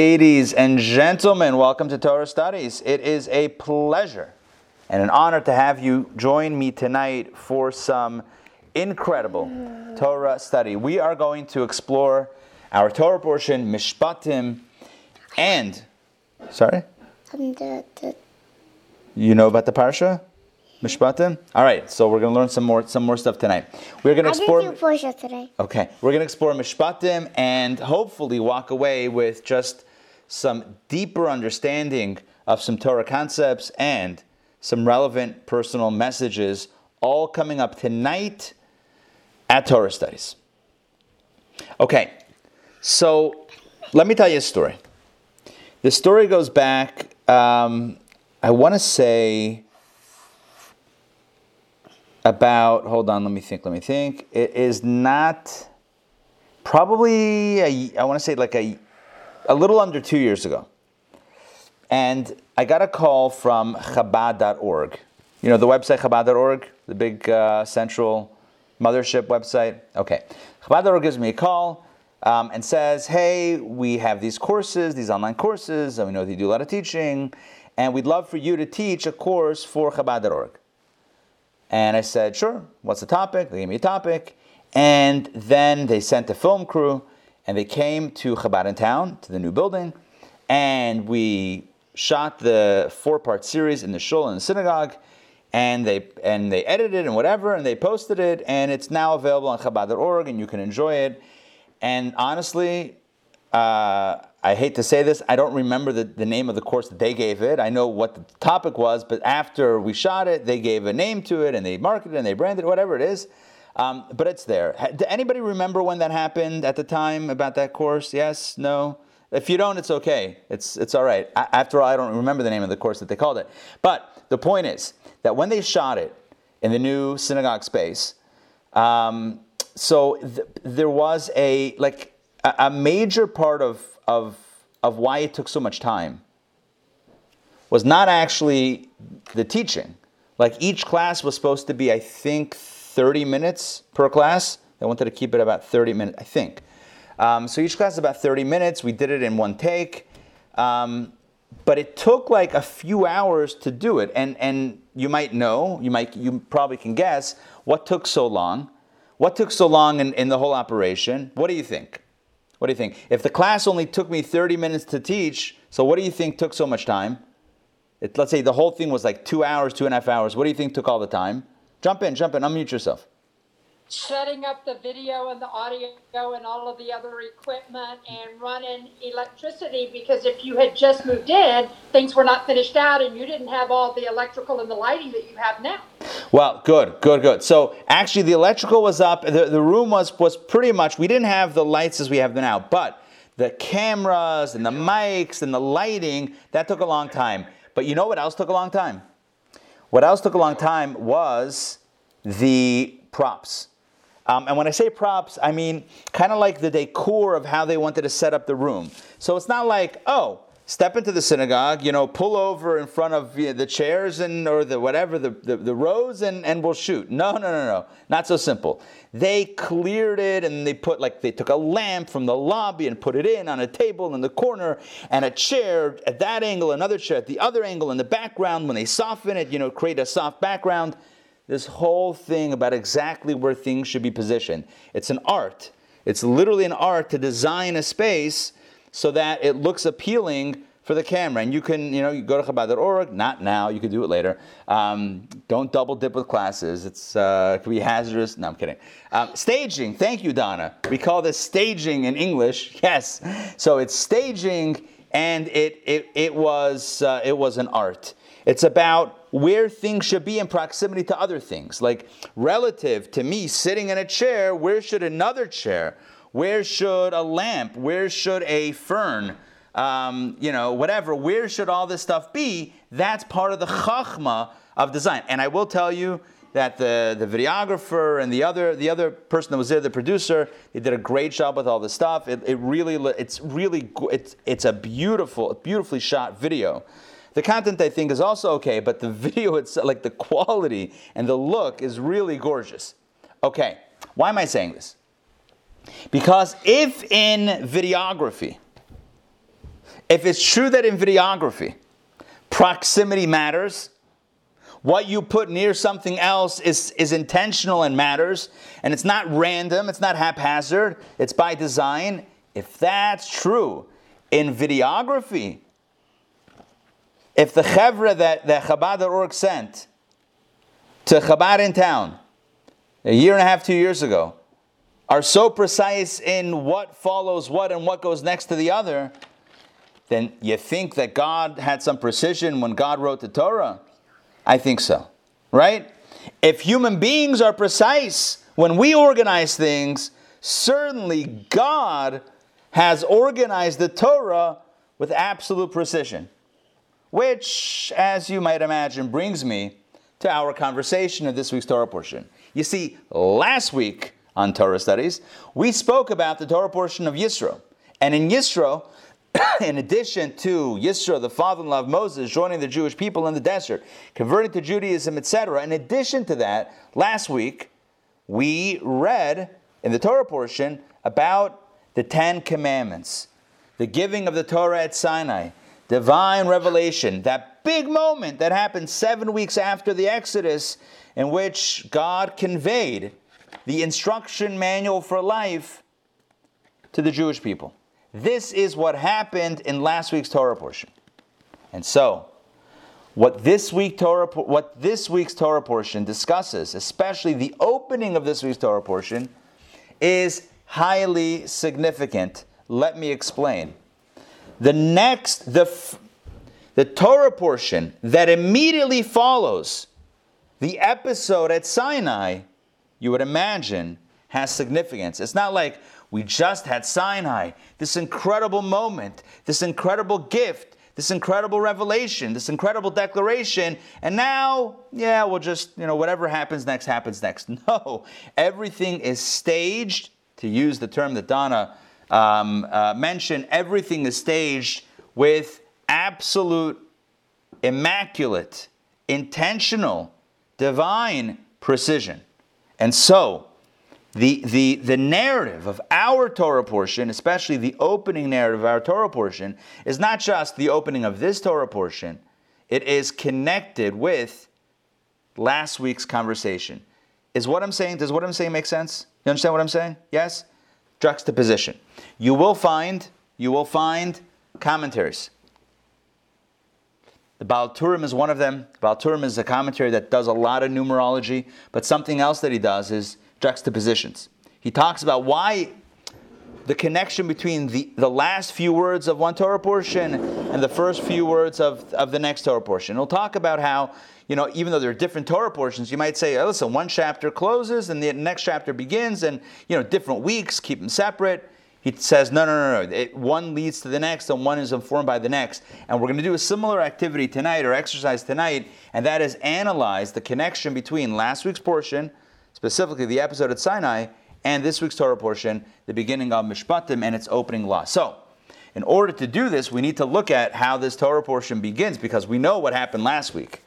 Ladies and gentlemen, welcome to Torah Studies. It is a pleasure and an honor to have you join me tonight for some incredible Torah study. We are going to explore our Torah portion, Mishpatim, and sorry, you know about the parsha, Mishpatim. All right, so we're going to learn some more some more stuff tonight. We're going to I explore. do today. Okay, we're going to explore Mishpatim and hopefully walk away with just some deeper understanding of some Torah concepts and some relevant personal messages, all coming up tonight at Torah Studies. Okay, so let me tell you a story. The story goes back, um, I want to say, about, hold on, let me think, let me think. It is not probably, a, I want to say like a, a little under two years ago. And I got a call from Chabad.org. You know, the website Chabad.org, the big uh, central mothership website. Okay. Chabad.org gives me a call um, and says, hey, we have these courses, these online courses, and we know that you do a lot of teaching, and we'd love for you to teach a course for Chabad.org. And I said, sure, what's the topic? They gave me a topic. And then they sent a film crew and they came to Chabad Intown, to the new building. And we shot the four part series in the shul in the synagogue. And they, and they edited it and whatever, and they posted it. And it's now available on Chabad.org and you can enjoy it. And honestly, uh, I hate to say this, I don't remember the, the name of the course that they gave it. I know what the topic was, but after we shot it, they gave a name to it and they marketed it and they branded it, whatever it is. Um, but it's there. Do anybody remember when that happened at the time about that course? Yes? No? If you don't, it's okay. It's, it's all right. A- After all, I don't remember the name of the course that they called it. But the point is that when they shot it in the new synagogue space, um, so th- there was a like a, a major part of of of why it took so much time was not actually the teaching. Like each class was supposed to be, I think, 30 minutes per class. They wanted to keep it about 30 minutes, I think. Um, so each class is about 30 minutes. We did it in one take. Um, but it took like a few hours to do it. And, and you might know, you, might, you probably can guess what took so long. What took so long in, in the whole operation? What do you think? What do you think? If the class only took me 30 minutes to teach, so what do you think took so much time? It, let's say the whole thing was like two hours, two and a half hours. What do you think took all the time? Jump in, jump in, unmute yourself. setting up the video and the audio and all of the other equipment and running electricity because if you had just moved in, things were not finished out and you didn't have all the electrical and the lighting that you have now. Well, good, good, good. So actually, the electrical was up. The, the room was was pretty much. We didn't have the lights as we have them now, but the cameras and the mics and the lighting that took a long time. But you know what else took a long time? What else took a long time was the props. Um, and when I say props, I mean kind of like the decor of how they wanted to set up the room. So it's not like, oh, step into the synagogue, you know, pull over in front of the chairs and or the whatever the, the, the rows and, and we'll shoot. No, no, no, no. Not so simple. They cleared it and they put like they took a lamp from the lobby and put it in on a table in the corner and a chair at that angle, another chair at the other angle in the background. When they soften it, you know, create a soft background this whole thing about exactly where things should be positioned. It's an art. It's literally an art to design a space so that it looks appealing for the camera. And you can, you know, you go to Chabad.org, not now, you can do it later. Um, don't double dip with classes. It's, uh, it can be hazardous. No, I'm kidding. Um, staging, thank you, Donna. We call this staging in English. Yes. So it's staging and it, it, it, was, uh, it was an art. It's about where things should be in proximity to other things. Like relative to me sitting in a chair, where should another chair? Where should a lamp? Where should a fern? Um, you know, whatever. Where should all this stuff be? That's part of the chachma of design. And I will tell you that the, the videographer and the other the other person that was there, the producer, they did a great job with all the stuff. It, it really it's really it's it's a beautiful beautifully shot video. The content I think is also okay, but the video itself, like the quality and the look is really gorgeous. Okay, why am I saying this? Because if in videography, if it's true that in videography, proximity matters, what you put near something else is, is intentional and matters, and it's not random, it's not haphazard, it's by design. If that's true in videography, if the chevra that, that Chabad.org sent to Chabad Intown a year and a half, two years ago, are so precise in what follows what and what goes next to the other, then you think that God had some precision when God wrote the Torah? I think so. Right? If human beings are precise when we organize things, certainly God has organized the Torah with absolute precision. Which, as you might imagine, brings me to our conversation of this week's Torah portion. You see, last week on Torah studies, we spoke about the Torah portion of Yisro. And in Yisro, in addition to Yisro, the father-in-law of Moses, joining the Jewish people in the desert, converting to Judaism, etc., in addition to that, last week, we read in the Torah portion about the Ten Commandments, the giving of the Torah at Sinai, divine revelation, that big moment that happened seven weeks after the Exodus, in which God conveyed the instruction manual for life to the Jewish people. This is what happened in last week's Torah portion. And so, what this week Torah what this week's Torah portion discusses, especially the opening of this week's Torah portion, is highly significant. Let me explain. The next the the Torah portion that immediately follows the episode at Sinai, you would imagine, has significance. It's not like we just had Sinai, this incredible moment, this incredible gift, this incredible revelation, this incredible declaration, and now, yeah, we'll just, you know, whatever happens next happens next. No, everything is staged, to use the term that Donna um, uh, mentioned, everything is staged with absolute, immaculate, intentional, divine precision. And so, the, the, the narrative of our Torah portion, especially the opening narrative of our Torah portion, is not just the opening of this Torah portion, it is connected with last week's conversation. Is what I'm saying, does what I'm saying make sense? You understand what I'm saying? Yes? Juxtaposition. You will find, you will find commentaries. The Baal Turim is one of them. Baal Turim is a commentary that does a lot of numerology, but something else that he does is juxtapositions. He talks about why the connection between the, the last few words of one Torah portion and the first few words of, of the next Torah portion. He'll talk about how, you know, even though there are different Torah portions, you might say, oh, listen, one chapter closes and the next chapter begins, and, you know, different weeks, keep them separate. He says, no, no, no, no. It, one leads to the next, and one is informed by the next. And we're going to do a similar activity tonight or exercise tonight, and that is analyze the connection between last week's portion specifically the episode at Sinai, and this week's Torah portion, the beginning of Mishpatim and its opening law. So, in order to do this, we need to look at how this Torah portion begins because we know what happened last week.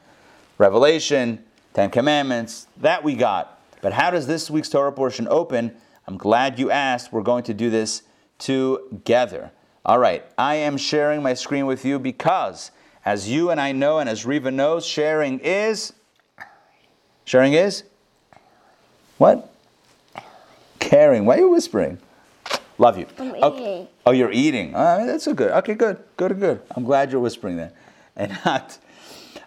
Revelation, Ten Commandments, that we got. But how does this week's Torah portion open? I'm glad you asked. We're going to do this together. All right, I am sharing my screen with you because, as you and I know, and as Riva knows, sharing is. Sharing is? What? Caring. Why are you whispering? Love you. I'm okay. eating. Oh, you're eating. Oh, that's so good. Okay, good. Good, good. I'm glad you're whispering that. And not.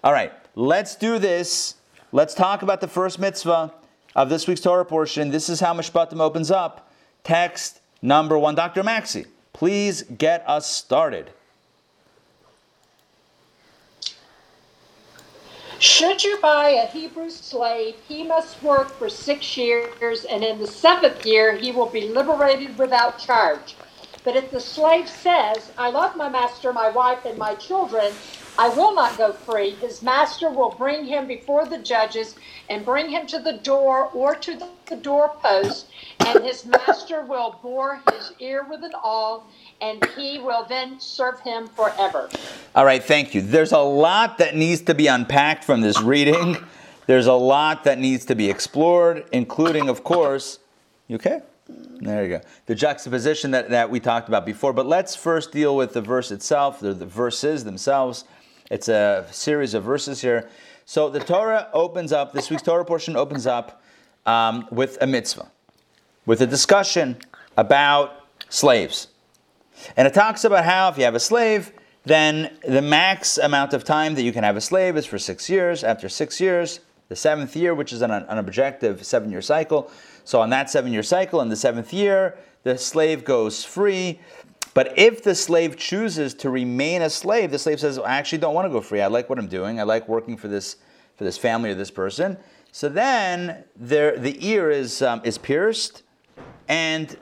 All right, let's do this. Let's talk about the first mitzvah of this week's Torah portion. This is how Mishpatim opens up. Text number one. Dr. Maxi, please get us started. Should you buy a Hebrew slave, he must work for six years, and in the seventh year he will be liberated without charge. But if the slave says, I love my master, my wife, and my children, I will not go free, his master will bring him before the judges and bring him to the door or to the, doorpost, and his master will bore his ear with an awl and he will then serve him forever. All right, thank you. There's a lot that needs to be unpacked from this reading. There's a lot that needs to be explored, including, of course, you okay? There you go. The juxtaposition that, that we talked about before. But let's first deal with the verse itself, the, the verses themselves. It's a series of verses here. So the Torah opens up, this week's Torah portion opens up um, with a mitzvah, with a discussion about slaves. And it talks about how if you have a slave, then the max amount of time that you can have a slave is for six years. After six years, the seventh year, which is an, an objective seven year cycle. So, on that seven year cycle, in the seventh year, the slave goes free. But if the slave chooses to remain a slave, the slave says, I actually don't want to go free. I like what I'm doing. I like working for this, for this family or this person. So then there, the ear is, um, is pierced, and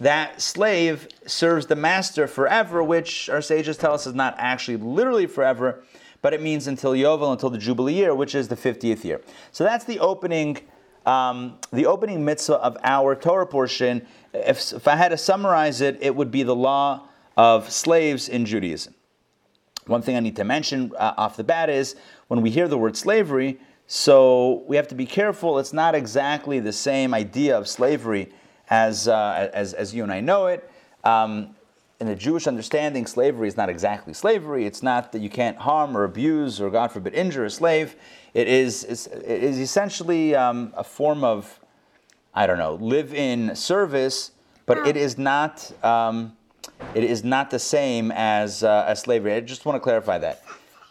that slave serves the master forever, which our sages tell us is not actually literally forever, but it means until Yovel, until the Jubilee year, which is the 50th year. So that's the opening, um, the opening mitzvah of our Torah portion. If, if I had to summarize it, it would be the law of slaves in Judaism. One thing I need to mention uh, off the bat is when we hear the word slavery, so we have to be careful. It's not exactly the same idea of slavery as, uh, as, as you and I know it. Um, in the Jewish understanding, slavery is not exactly slavery. It's not that you can't harm or abuse or, God forbid, injure a slave. It is, it is essentially um, a form of, I don't know, live in service, but it is not, um, it is not the same as, uh, as slavery. I just want to clarify that.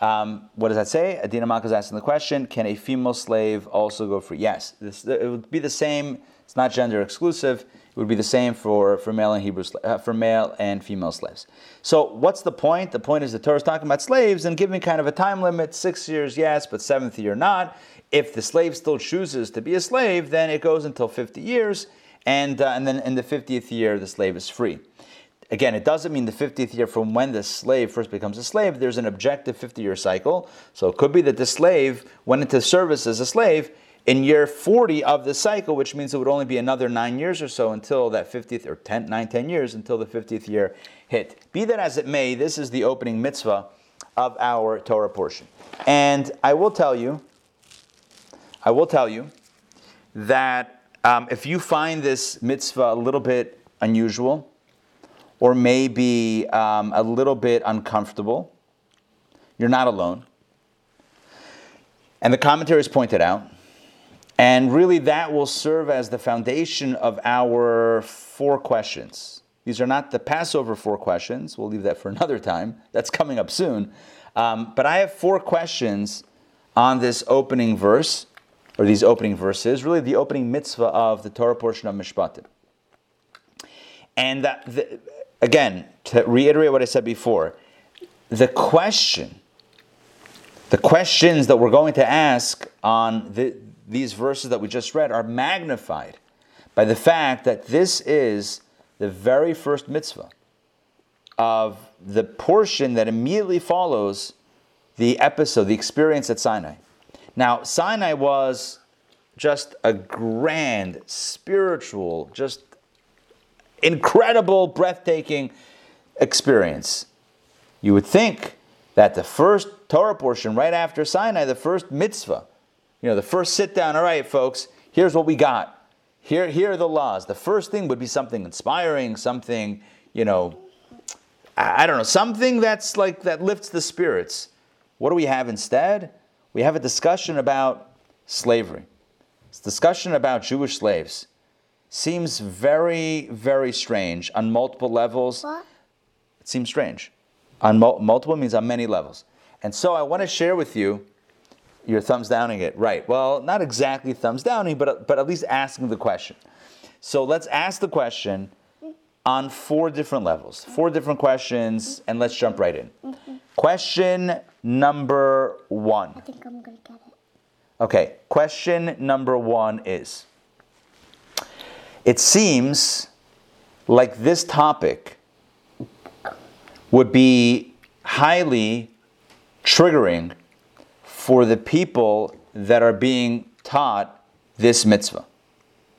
Um, what does that say? Adina Malka is asking the question: Can a female slave also go free? Yes, this, it would be the same. It's not gender exclusive. It would be the same for, for male and Hebrew uh, for male and female slaves. So what's the point? The point is the Torah is talking about slaves and giving kind of a time limit: six years, yes, but seventh year not. If the slave still chooses to be a slave, then it goes until fifty years, and uh, and then in the fiftieth year the slave is free. Again, it doesn't mean the 50th year from when the slave first becomes a slave. There's an objective 50 year cycle. So it could be that the slave went into service as a slave in year 40 of the cycle, which means it would only be another nine years or so until that 50th, or 10, 9, 10 years until the 50th year hit. Be that as it may, this is the opening mitzvah of our Torah portion. And I will tell you, I will tell you that um, if you find this mitzvah a little bit unusual, or maybe um, a little bit uncomfortable, you're not alone. And the commentaries pointed out. And really, that will serve as the foundation of our four questions. These are not the Passover four questions. We'll leave that for another time. That's coming up soon. Um, but I have four questions on this opening verse, or these opening verses, really the opening mitzvah of the Torah portion of Mishpatim. And that, the, again, to reiterate what I said before, the question, the questions that we're going to ask on the, these verses that we just read are magnified by the fact that this is the very first mitzvah of the portion that immediately follows the episode, the experience at Sinai. Now, Sinai was just a grand, spiritual, just incredible, breathtaking experience. You would think that the first Torah portion right after Sinai, the first mitzvah, you know, the first sit down, all right, folks, here's what we got. Here, here are the laws. The first thing would be something inspiring, something, you know, I don't know, something that's like that lifts the spirits. What do we have instead? We have a discussion about slavery. It's discussion about Jewish slaves seems very, very strange on multiple levels. What? It seems strange. On mul- multiple means on many levels. And so I want to share with you, you're thumbs downing it, right? Well, not exactly thumbs downing, but, but at least asking the question. So let's ask the question on four different levels, four different questions, and let's jump right in. Question number one. I think I'm gonna get it. Okay, question number one is It seems like this topic would be highly triggering for the people that are being taught this mitzvah,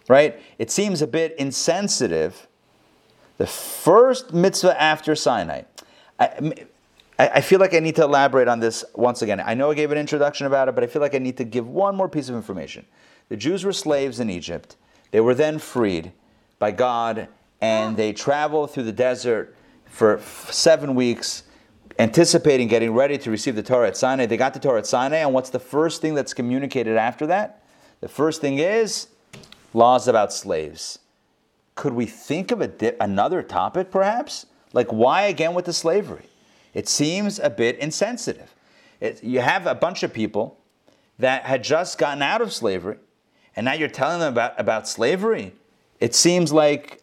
right? It seems a bit insensitive. The first mitzvah after Sinai. I, I I feel like I need to elaborate on this once again. I know I gave an introduction about it, but I feel like I need to give one more piece of information. The Jews were slaves in Egypt. They were then freed. by God, and ah. they travel through the desert for seven weeks, anticipating getting ready to receive the Torah at Sinai. They got the Torah at Sinai, and what's the first thing that's communicated after that? The first thing is laws about slaves. Could we think of di- another topic, perhaps? Like, why again with the slavery? It seems a bit insensitive. It, you have a bunch of people that had just gotten out of slavery, and now you're telling them about, about slavery. It seems like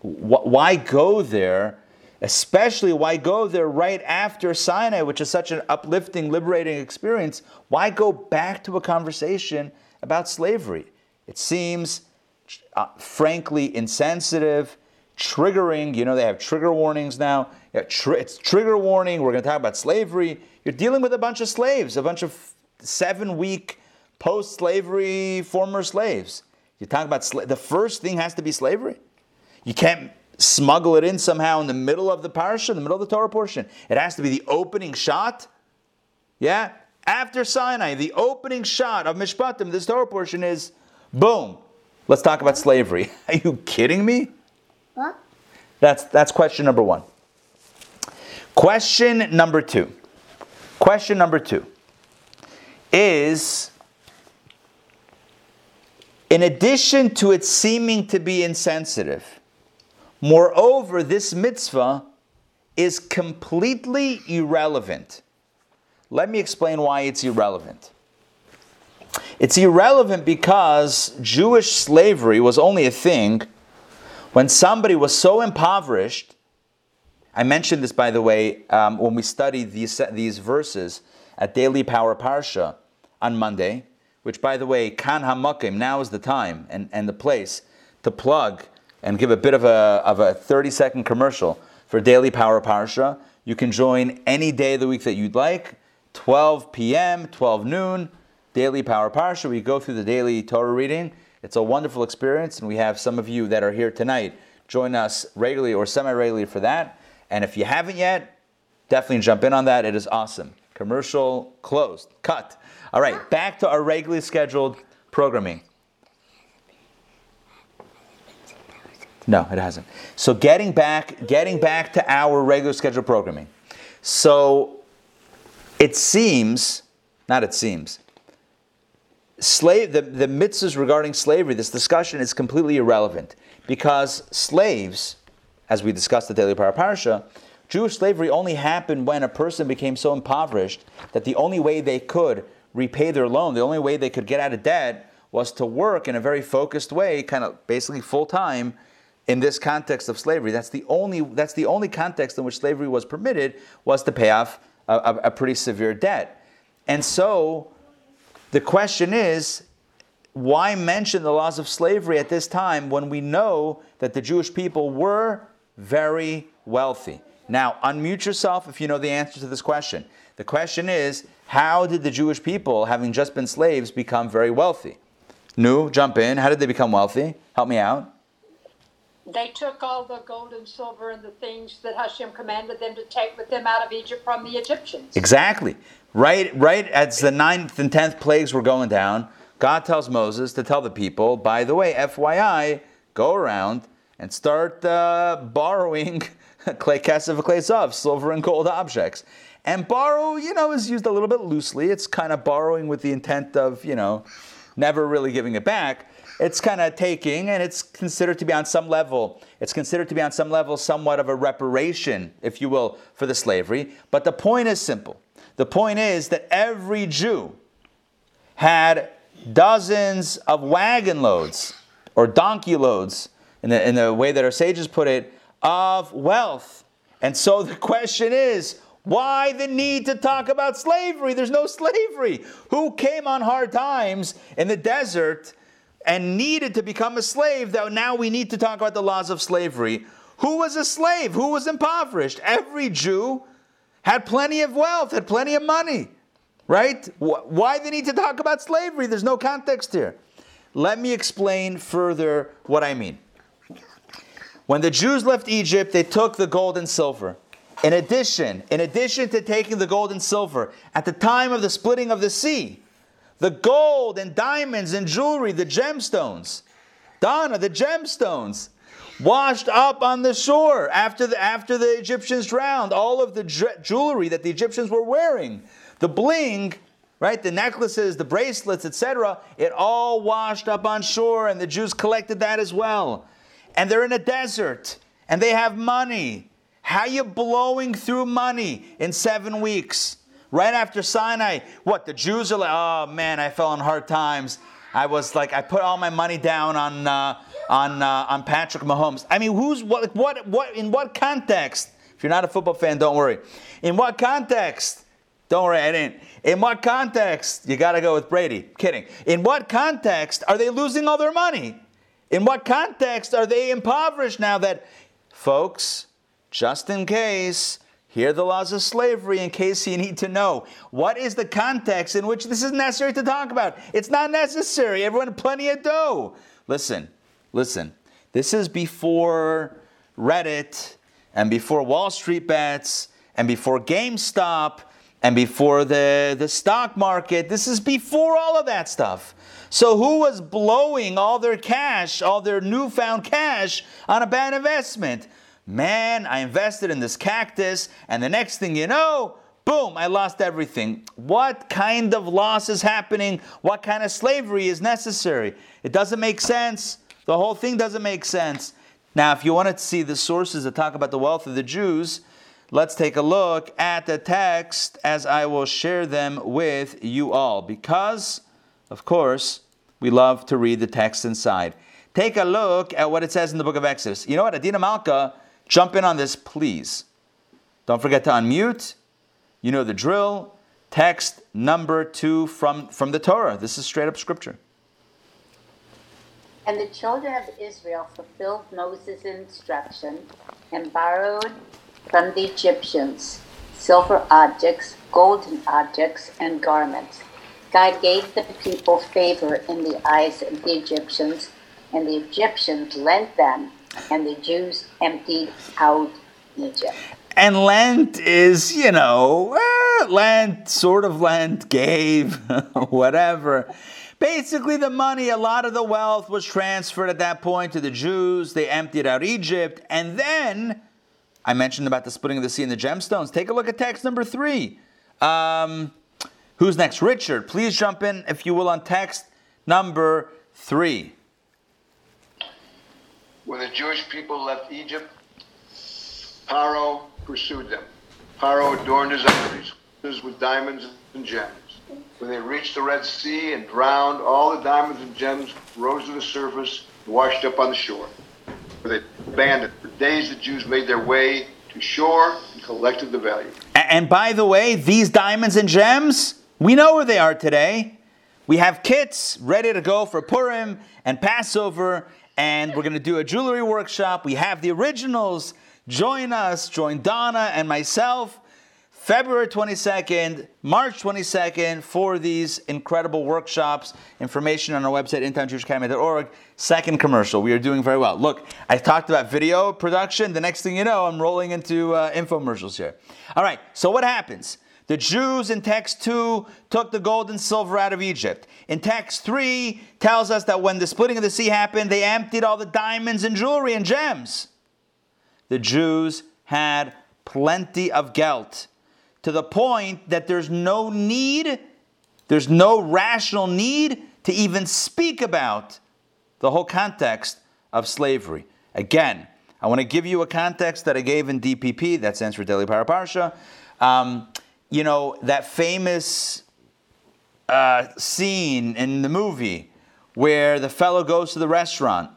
wh- why go there, especially why go there right after Sinai, which is such an uplifting, liberating experience? Why go back to a conversation about slavery? It seems, uh, frankly, insensitive, triggering. You know, they have trigger warnings now. Yeah, tr- it's trigger warning. We're going to talk about slavery. You're dealing with a bunch of slaves, a bunch of seven week post slavery former slaves. You talk about sla- the first thing has to be slavery. You can't smuggle it in somehow in the middle of the parsha, in the middle of the Torah portion. It has to be the opening shot. Yeah? After Sinai, the opening shot of Mishpatim, this Torah portion is boom. Let's talk about slavery. Are you kidding me? What? That's, that's question number one. Question number two. Question number two is in addition to it seeming to be insensitive, moreover, this mitzvah is completely irrelevant. Let me explain why it's irrelevant. It's irrelevant because Jewish slavery was only a thing when somebody was so impoverished. I mentioned this, by the way, um, when we studied these, these verses at Daily Power Parsha on Monday, which, by the way, Kan Hamakom, now is the time and, and the place to plug and give a bit of a, of a 30 second commercial for Daily Power Parsha. You can join any day of the week that you'd like, 12 p.m., 12 noon, Daily Power Parsha. We go through the daily Torah reading. It's a wonderful experience, and we have some of you that are here tonight join us regularly or semi regularly for that. And if you haven't yet, definitely jump in on that. It is awesome. Commercial closed, cut. All right, back to our regularly scheduled programming. No, it hasn't. So getting back, getting back to our regular schedule programming. So it seems, not it seems, slave the, the mitzvahs regarding slavery, this discussion is completely irrelevant because slaves, as we discussed the Daily Parasha, Jewish slavery only happened when a person became so impoverished that the only way they could repay their loan, the only way they could get out of debt was to work in a very focused way, kind of basically full time in this context of slavery. That's the only that's the only context in which slavery was permitted was to pay off a, a, a pretty severe debt. And so the question is, why mention the laws of slavery at this time when we know that the Jewish people were very wealthy? Now, unmute yourself if you know the answer to this question. The question is, how did the Jewish people, having just been slaves, become very wealthy? Nu, jump in. How did they become wealthy? Help me out. They took all the gold and silver and the things that Hashem commanded them to take with them out of Egypt from the Egyptians. Exactly. Right, right as the ninth and tenth plagues were going down, God tells Moses to tell the people, by the way, FYI, go around and start uh, borrowing klei kesef klei of silver and gold objects. And borrow, you know, is used a little bit loosely. It's kind of borrowing with the intent of, you know, never really giving it back. It's kind of taking, and it's considered to be on some level, it's considered to be on some level somewhat of a reparation, if you will, for the slavery. But the point is simple. The point is that every Jew had dozens of wagon loads or donkey loads, in the, in the way that our sages put it, of wealth. And so the question is, why the need to talk about slavery? There's no slavery. Who came on hard times in the desert and needed to become a slave though now we need to talk about the laws of slavery? Who was a slave? Who was impoverished? Every Jew had plenty of wealth, had plenty of money, right? Why the need to talk about slavery? There's no context here. Let me explain further what I mean. When the Jews left Egypt, they took the gold and silver. In addition, in addition to taking the gold and silver, at the time of the splitting of the sea, the gold and diamonds and jewelry, the gemstones, Donna, the gemstones washed up on the shore after the, after the Egyptians drowned. All of the jewelry that the Egyptians were wearing, the bling, right, the necklaces, the bracelets, etc., it all washed up on shore, and the Jews collected that as well. And they're in a desert, and they have money. How you blowing through money in seven weeks? Right after Sinai, what the Jews are like? Oh man, I fell on hard times. I was like, I put all my money down on uh, on uh, on Patrick Mahomes. I mean, who's what? What? What? In what context? If you're not a football fan, don't worry. In what context? Don't worry, I didn't. In what context? You got to go with Brady. Kidding. In what context are they losing all their money? In what context are they impoverished now that, folks, just in case, here are the laws of slavery in case you need to know. What is the context in which this is necessary to talk about? It's not necessary. Everyone plenty of dough. Listen, listen. This is before Reddit and before Wall Street bets and before GameStop and before the, the stock market. This is before all of that stuff. So, who was blowing all their cash, all their newfound cash, on a bad investment? Man, I invested in this cactus, and the next thing you know, boom, I lost everything. What kind of loss is happening? What kind of slavery is necessary? It doesn't make sense. The whole thing doesn't make sense. Now, if you want to see the sources that talk about the wealth of the Jews, let's take a look at the text as I will share them with you all. Because, of course, we love to read the text inside. Take a look at what it says in the book of Exodus. You know what? Adina Malka Jump in on this, please. Don't forget to unmute. You know the drill. Text number two from, from the Torah. This is straight up scripture. And the children of Israel fulfilled Moses' instruction and borrowed from the Egyptians silver objects, golden objects, and garments. God gave the people favor in the eyes of the Egyptians, and the Egyptians lent them and the Jews emptied out Egypt. And Lent is, you know, eh, Lent, sort of Lent, gave, whatever. Basically, the money, a lot of the wealth was transferred at that point to the Jews. They emptied out Egypt. And then, I mentioned about the splitting of the sea and the gemstones. Take a look at text number three. Um, who's next? Richard, please jump in, if you will, on text number three. When the Jewish people left Egypt, Paro pursued them. Paro adorned his enemies with diamonds and gems. When they reached the Red Sea and drowned, all the diamonds and gems rose to the surface and washed up on the shore. Where they abandoned. For days the Jews made their way to shore and collected the value. And by the way, these diamonds and gems, we know where they are today. We have kits ready to go for Purim and Passover, and we're going to do a jewelry workshop. We have the originals. Join us, join Donna and myself, February 22nd, March 22nd for these incredible workshops. Information on our website, intownjewishacademy.org. Second commercial. We are doing very well. Look, I talked about video production. The next thing you know, I'm rolling into uh, infomercials here. All right, so what happens? The Jews in text 2 took the gold and silver out of Egypt. In text 3 tells us that when the splitting of the sea happened, they emptied all the diamonds and jewelry and gems. The Jews had plenty of gelt to the point that there's no need, there's no rational need to even speak about the whole context of slavery. Again, I want to give you a context that I gave in DPP, that stands for Daily Power Parsha. Um, you know, that famous uh, scene in the movie where the fellow goes to the restaurant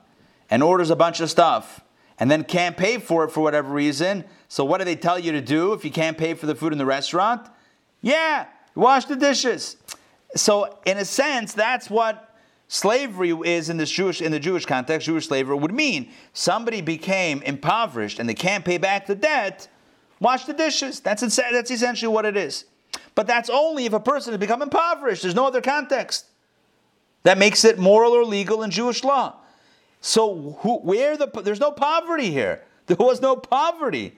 and orders a bunch of stuff and then can't pay for it for whatever reason. So, what do they tell you to do if you can't pay for the food in the restaurant? Yeah, wash the dishes. So, in a sense, that's what slavery is in this Jewish in the Jewish context. Jewish slavery would mean somebody became impoverished and they can't pay back the debt Wash the dishes. That's, that's essentially what it is. But that's only if a person has become impoverished. There's no other context that makes it moral or legal in Jewish law. So who, where the there's no poverty here. There was no poverty.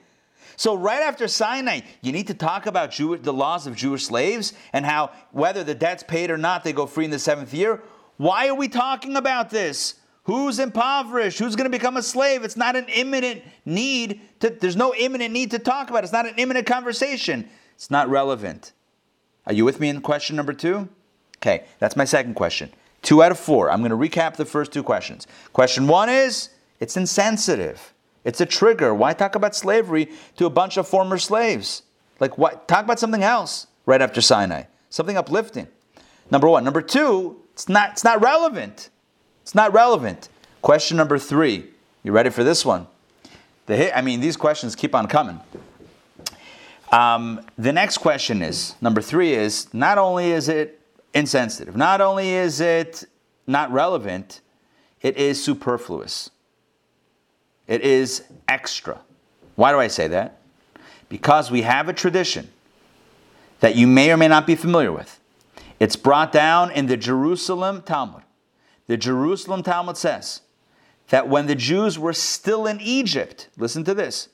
So right after Sinai, you need to talk about Jew, the laws of Jewish slaves and how whether the debt's paid or not, they go free in the seventh year. Why are we talking about this? Who's impoverished? Who's going to become a slave? It's not an imminent need to, there's no imminent need to talk about. It's not an imminent conversation. It's not relevant. Are you with me in question number two? Okay, that's my second question. Two out of four. I'm going to recap the first two questions. Question one is it's insensitive. It's a trigger. Why talk about slavery to a bunch of former slaves? Like what? Talk about something else right after Sinai. Something uplifting. Number one. Number two, it's not, it's not relevant. It's not relevant. Question number three. You ready for this one? The hit, I mean, these questions keep on coming. Um, the next question is number three is not only is it insensitive, not only is it not relevant, it is superfluous. It is extra. Why do I say that? Because we have a tradition that you may or may not be familiar with. It's brought down in the Jerusalem Talmud. The Jerusalem Talmud says that when the Jews were still in Egypt, listen to this,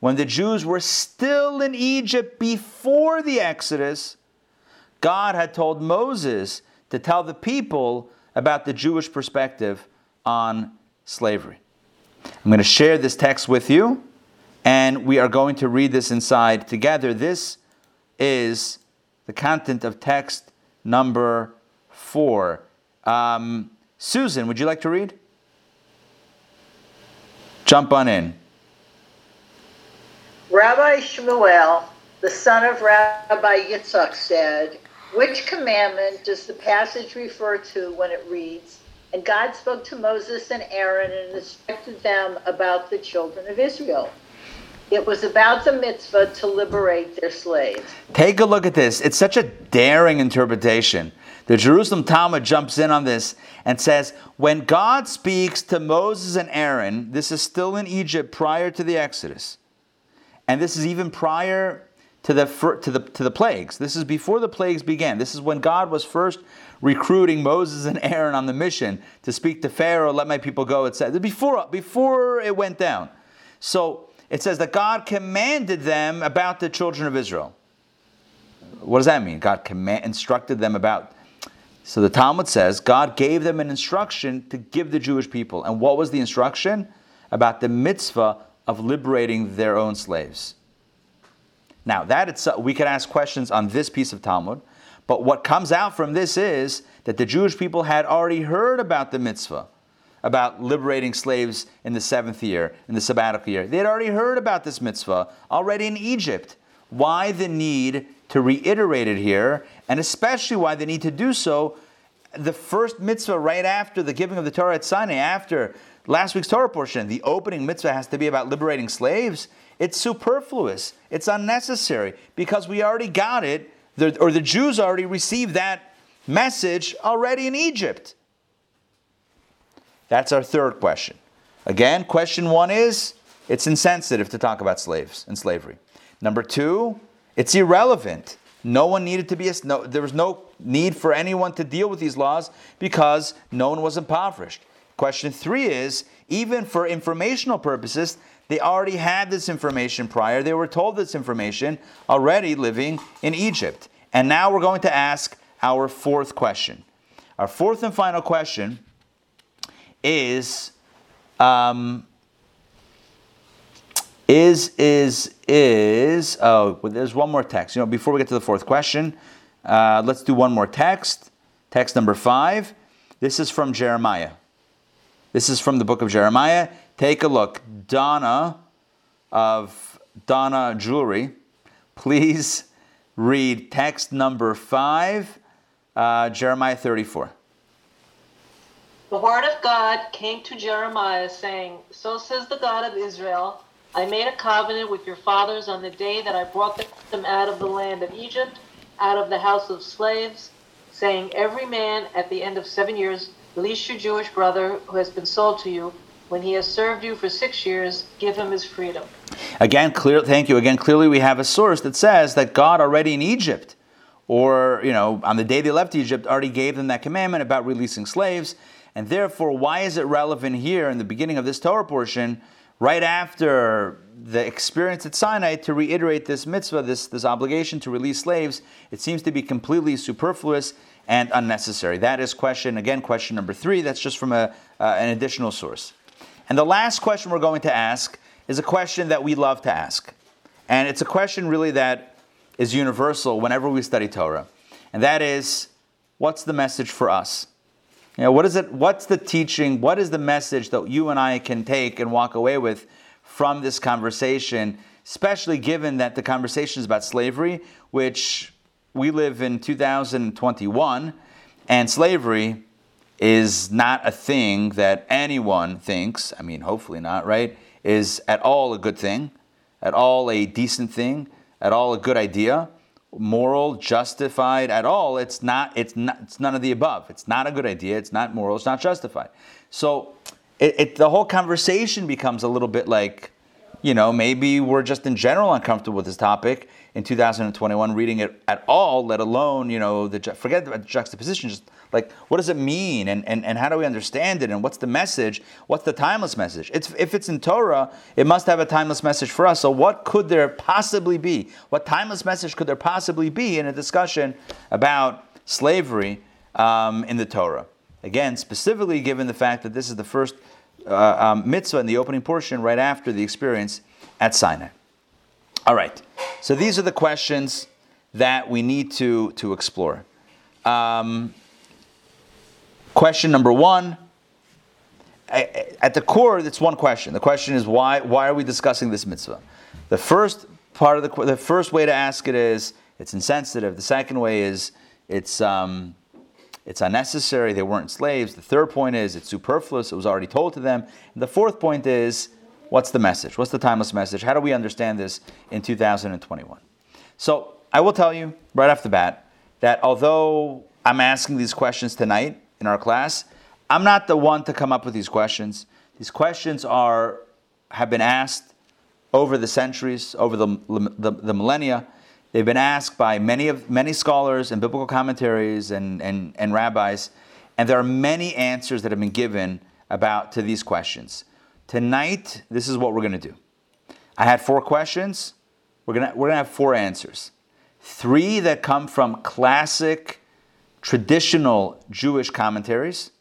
when the Jews were still in Egypt before the Exodus, God had told Moses to tell the people about the Jewish perspective on slavery. I'm going to share this text with you, and we are going to read this inside together. This is the content of text number four. Um, Susan, would you like to read? Jump on in. Rabbi Shmuel, the son of Rabbi Yitzchak, said, Which commandment does the passage refer to when it reads, And God spoke to Moses and Aaron and instructed them about the children of Israel? It was about the mitzvah to liberate their slaves. Take a look at this. It's such a daring interpretation. The Jerusalem Talmud jumps in on this and says, when God speaks to Moses and Aaron, this is still in Egypt prior to the Exodus. And this is even prior to the, to the, to the plagues. This is before the plagues began. This is when God was first recruiting Moses and Aaron on the mission to speak to Pharaoh, let my people go, etc. Before, before it went down. So it says that God commanded them about the children of Israel. What does that mean? God command, instructed them about. So the Talmud says God gave them an instruction to give the Jewish people. And what was the instruction? About the mitzvah of liberating their own slaves. Now, that itself, uh, we could ask questions on this piece of Talmud, but what comes out from this is that the Jewish people had already heard about the mitzvah, about liberating slaves in the seventh year, in the sabbatical year. They had already heard about this mitzvah already in Egypt. Why the need to reiterate it here, and especially why they need to do so the first mitzvah right after the giving of the Torah at Sinai, after last week's Torah portion, the opening mitzvah has to be about liberating slaves. It's superfluous. It's unnecessary because we already got it, or the Jews already received that message already in Egypt. That's our third question. Again, question one is it's insensitive to talk about slaves and slavery. Number two, it's irrelevant. No one needed to be no, there was no need for anyone to deal with these laws because no one was impoverished. Question three is even for informational purposes, they already had this information prior. They were told this information already living in Egypt. And now we're going to ask our fourth question. Our fourth and final question is um, is is is oh well, there's one more text. You know before we get to the fourth question uh, let's do one more text. Text number five. This is from jeremiah. This is from the book of jeremiah. Take a look. Donna of donna jewelry. Please read text number five uh, jeremiah 34 the word of god came to jeremiah saying so says the god of israel I made a covenant with your fathers on the day that I brought them out of the land of Egypt, out of the house of slaves, saying, Every man at the end of seven years, release your Jewish brother who has been sold to you. When he has served you for six years, give him his freedom. Again, clear. Thank you. Again, clearly we have a source that says that God already in Egypt, or you know, on the day they left Egypt, already gave them that commandment about releasing slaves, and therefore, why is it relevant here in the beginning of this Torah portion? Right after the experience at Sinai to reiterate this mitzvah, this, this obligation to release slaves, it seems to be completely superfluous and unnecessary. That is question, again, question number three. That's just from a, uh, an additional source. And the last question we're going to ask is a question that we love to ask. And it's a question really that is universal whenever we study Torah. And that is, what's the message for us? You know, what is it, what's the teaching, what is the message that you and I can take and walk away with from this conversation, especially given that the conversation is about slavery, which we live in 2021, and slavery is not a thing that anyone thinks, I mean, hopefully not, right, is at all a good thing, at all a decent thing, at all a good idea, moral, justified, at all. It's not, it's not, it's none of the above. It's not a good idea, it's not moral, it's not justified. So it, it, the whole conversation becomes a little bit like, you know, maybe we're just in general uncomfortable with this topic in 2021, reading it at all, let alone, you know, the forget the juxtaposition, just like what does it mean and, and, and how do we understand it and what's the message? What's the timeless message? It's, if it's in Torah, it must have a timeless message for us. So what could there possibly be? What timeless message could there possibly be in a discussion about slavery um, in the Torah? Again, specifically given the fact that this is the first uh, um, mitzvah in the opening portion right after the experience at Sinai. All right, so these are the questions that we need to, to explore. Um, question number one at the core, it's one question. The question is why, why are we discussing this mitzvah? The first part of the, the first way to ask it is it's insensitive. The second way is it's, um, it's unnecessary, they weren't slaves. The third point is it's superfluous, it was already told to them. And the fourth point is what's the message? What's the timeless message? How do we understand this in 2021? So I will tell you right off the bat that although I'm asking these questions tonight in our class, I'm not the one to come up with these questions. These questions are have been asked over the centuries, over the, the, the millennia They've been asked by many of many scholars and biblical commentaries and, and, and rabbis, and there are many answers that have been given about to these questions. Tonight, this is what we're going to do. I had four questions. We're going we're to have four answers. Three that come from classic, traditional Jewish commentaries,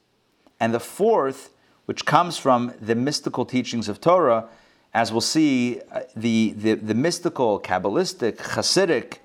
and the fourth, which comes from the mystical teachings of Torah as we'll see, uh, the, the, the mystical, Kabbalistic, Hasidic,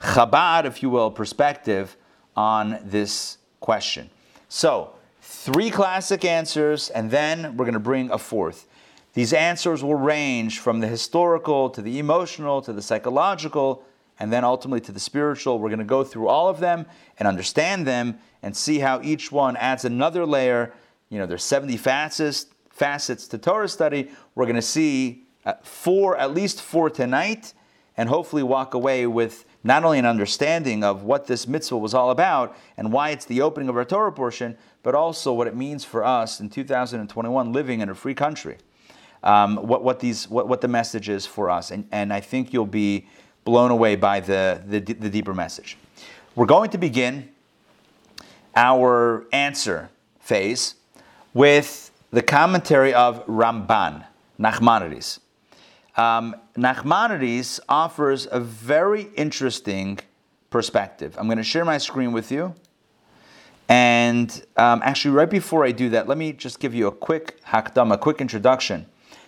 Chabad, if you will, perspective on this question. So, three classic answers, and then we're going to bring a fourth. These answers will range from the historical to the emotional to the psychological, and then ultimately to the spiritual. We're going to go through all of them and understand them and see how each one adds another layer. You know, there's 70 facets, facets to Torah study. We're going to see uh, four, at least four tonight, and hopefully walk away with not only an understanding of what this mitzvah was all about and why it's the opening of our Torah portion, but also what it means for us in 2021 living in a free country. Um, what, what, these, what, what the message is for us. And, and I think you'll be blown away by the, the, the deeper message. We're going to begin our answer phase with the commentary of Ramban, Nachmanides. Um, Nachmanides offers a very interesting perspective. I'm going to share my screen with you. And um, actually, right before I do that, let me just give you a quick hakdam, a quick introduction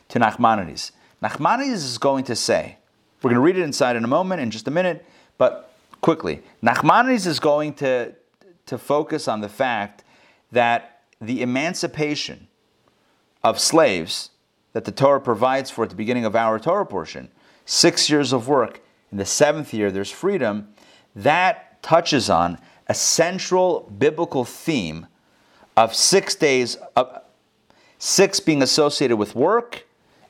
to Nachmanides. Nachmanides is going to say, we're going to read it inside in a moment, in just a minute, but quickly. Nachmanides is going to, to focus on the fact that the emancipation of slaves that the Torah provides for at the beginning of our Torah portion, six years of work, in the seventh year there's freedom, that touches on a central biblical theme of six days, of, six being associated with work,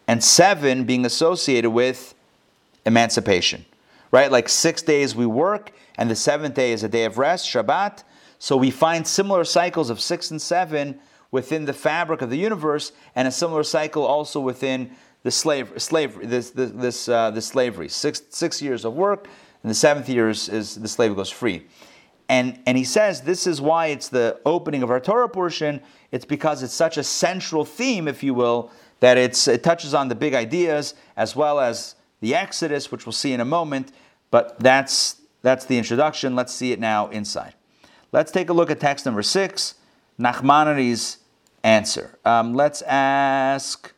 and seven being associated with emancipation. Right? Like six days we work, and the seventh day is a day of rest, Shabbat. So we find similar cycles of six and seven within the fabric of the universe, and a similar cycle also within the slave, slavery, this, this, this, uh, the slavery. Six, six years of work, and the seventh year is, is the slave goes free. And, and he says this is why it's the opening of our Torah portion. It's because it's such a central theme, if you will, that it's, it touches on the big ideas as well as the Exodus, which we'll see in a moment. But that's, that's the introduction. Let's see it now inside. Let's take a look at text number six, Nachmanides' answer. Um, let's ask,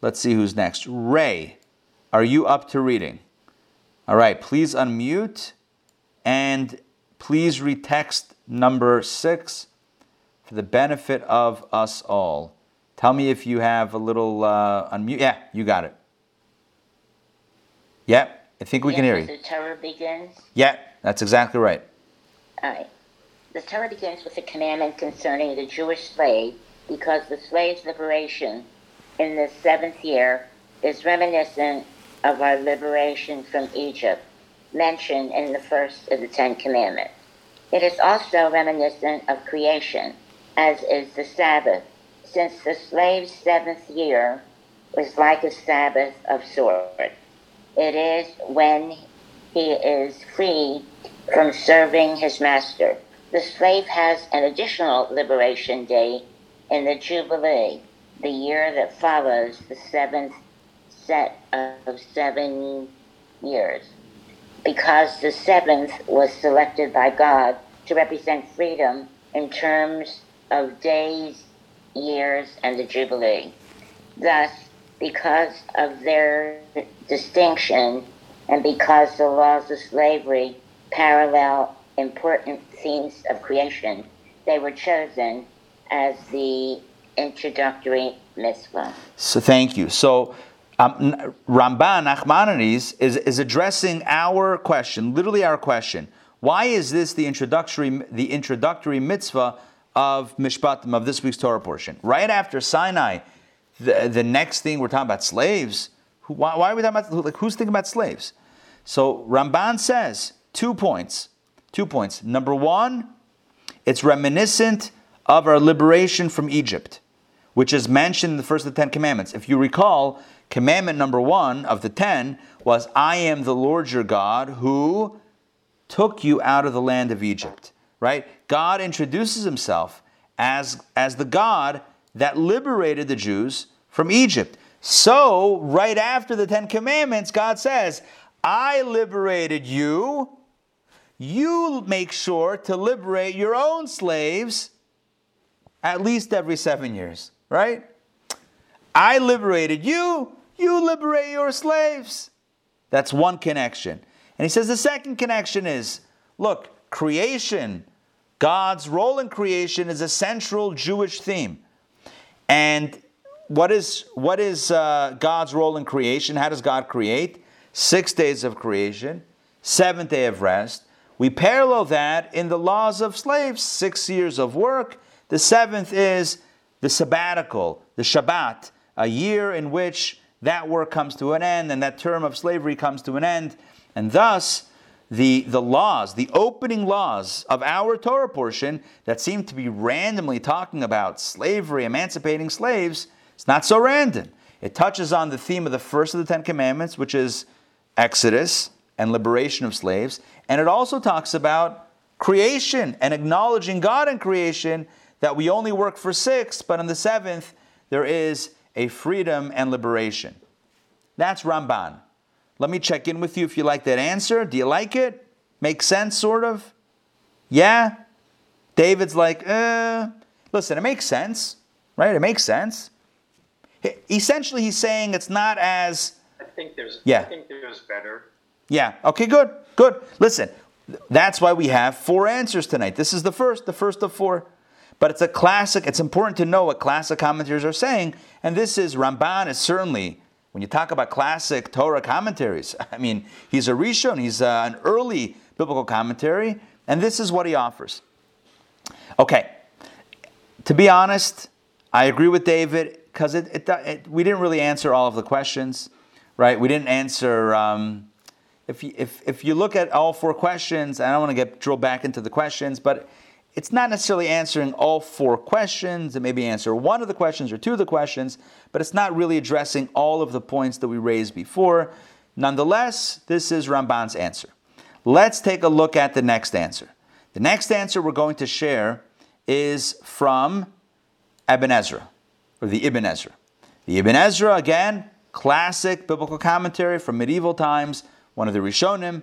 let's see who's next. Ray, are you up to reading? All right, please unmute and please retext number six for the benefit of us all. Tell me if you have a little uh, unmute. Yeah, you got it. Yep, I think we can hear you. The Torah begins. Yeah, that's exactly right. All right. The Torah begins with a commandment concerning the Jewish slave because the slave's liberation in the seventh year is reminiscent of our liberation from Egypt, mentioned in the first of the Ten Commandments. It is also reminiscent of creation, as is the Sabbath, since the slave's seventh year was like a Sabbath of sort. It is when he is free from serving his master. The slave has an additional liberation day in the Jubilee, the year that follows the seventh set of seven years. Because the seventh was selected by God to represent freedom in terms of days, years, and the Jubilee. Thus, because of their distinction and because the laws of slavery parallel important themes of creation, they were chosen as the introductory mitzvah. So thank you. So um, Ramban Nachmanides is, is addressing our question, literally our question. Why is this the introductory the introductory mitzvah of Mishpatim of this week's Torah portion? Right after Sinai, the, the next thing we're talking about slaves. Why, why, are we talking about like who's thinking about slaves? So Ramban says two points. Two points. Number one, it's reminiscent of our liberation from Egypt, which is mentioned in the first of the Ten Commandments. If you recall, commandment number one of the ten was, I am the Lord your God who took you out of the land of Egypt. Right? God introduces himself as, as the God that liberated the Jews from Egypt. So, right after the Ten Commandments, God says, I liberated you. You make sure to liberate your own slaves at least every seven years, right? I liberated you, you liberate your slaves. That's one connection. And he says the second connection is look, creation, God's role in creation is a central Jewish theme. And what is, what is uh, God's role in creation? How does God create? Six days of creation, seventh day of rest. We parallel that in the laws of slaves, six years of work. The seventh is the sabbatical, the Shabbat, a year in which that work comes to an end and that term of slavery comes to an end. And thus, the, the laws, the opening laws of our Torah portion that seem to be randomly talking about slavery, emancipating slaves, it's not so random. It touches on the theme of the first of the Ten Commandments, which is Exodus and liberation of slaves. And it also talks about creation and acknowledging God in creation that we only work for six, but on the seventh, there is a freedom and liberation. That's Ramban. Let me check in with you if you like that answer. Do you like it? Make sense, sort of? Yeah? David's like, uh, listen, it makes sense, right? It makes sense. Essentially, he's saying it's not as. I think there's. Yeah. I think there's better. Yeah. Okay. Good. Good. Listen, that's why we have four answers tonight. This is the first, the first of four. But it's a classic. It's important to know what classic commentators are saying, and this is Ramban is certainly when you talk about classic Torah commentaries. I mean, he's a Rishon. He's uh, an early biblical commentary, and this is what he offers. Okay. To be honest, I agree with David because it, it, it, we didn't really answer all of the questions, right? We didn't answer. Um, if, you, if, if you look at all four questions, I don't want to get drill back into the questions, but it's not necessarily answering all four questions. It maybe answer one of the questions or two of the questions, but it's not really addressing all of the points that we raised before. Nonetheless, this is Ramban's answer. Let's take a look at the next answer. The next answer we're going to share is from Ibn Ezra or the Ibn Ezra. The Ibn Ezra, again, classic biblical commentary from medieval times, one of the Rishonim.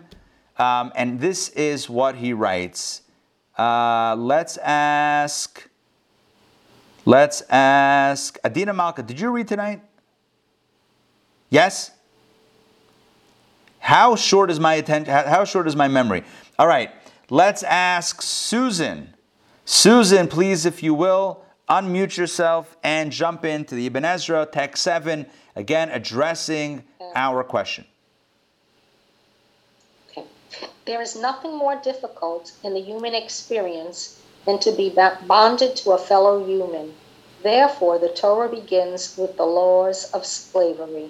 Um, and this is what he writes. Uh, let's ask. Let's ask Adina Malka. Did you read tonight? Yes. How short is my attention? How short is my memory? All right. Let's ask Susan. Susan, please, if you will, unmute yourself and jump into the Ibn Ezra, text 7, again addressing our question. There is nothing more difficult in the human experience than to be bonded to a fellow human. Therefore, the Torah begins with the laws of slavery.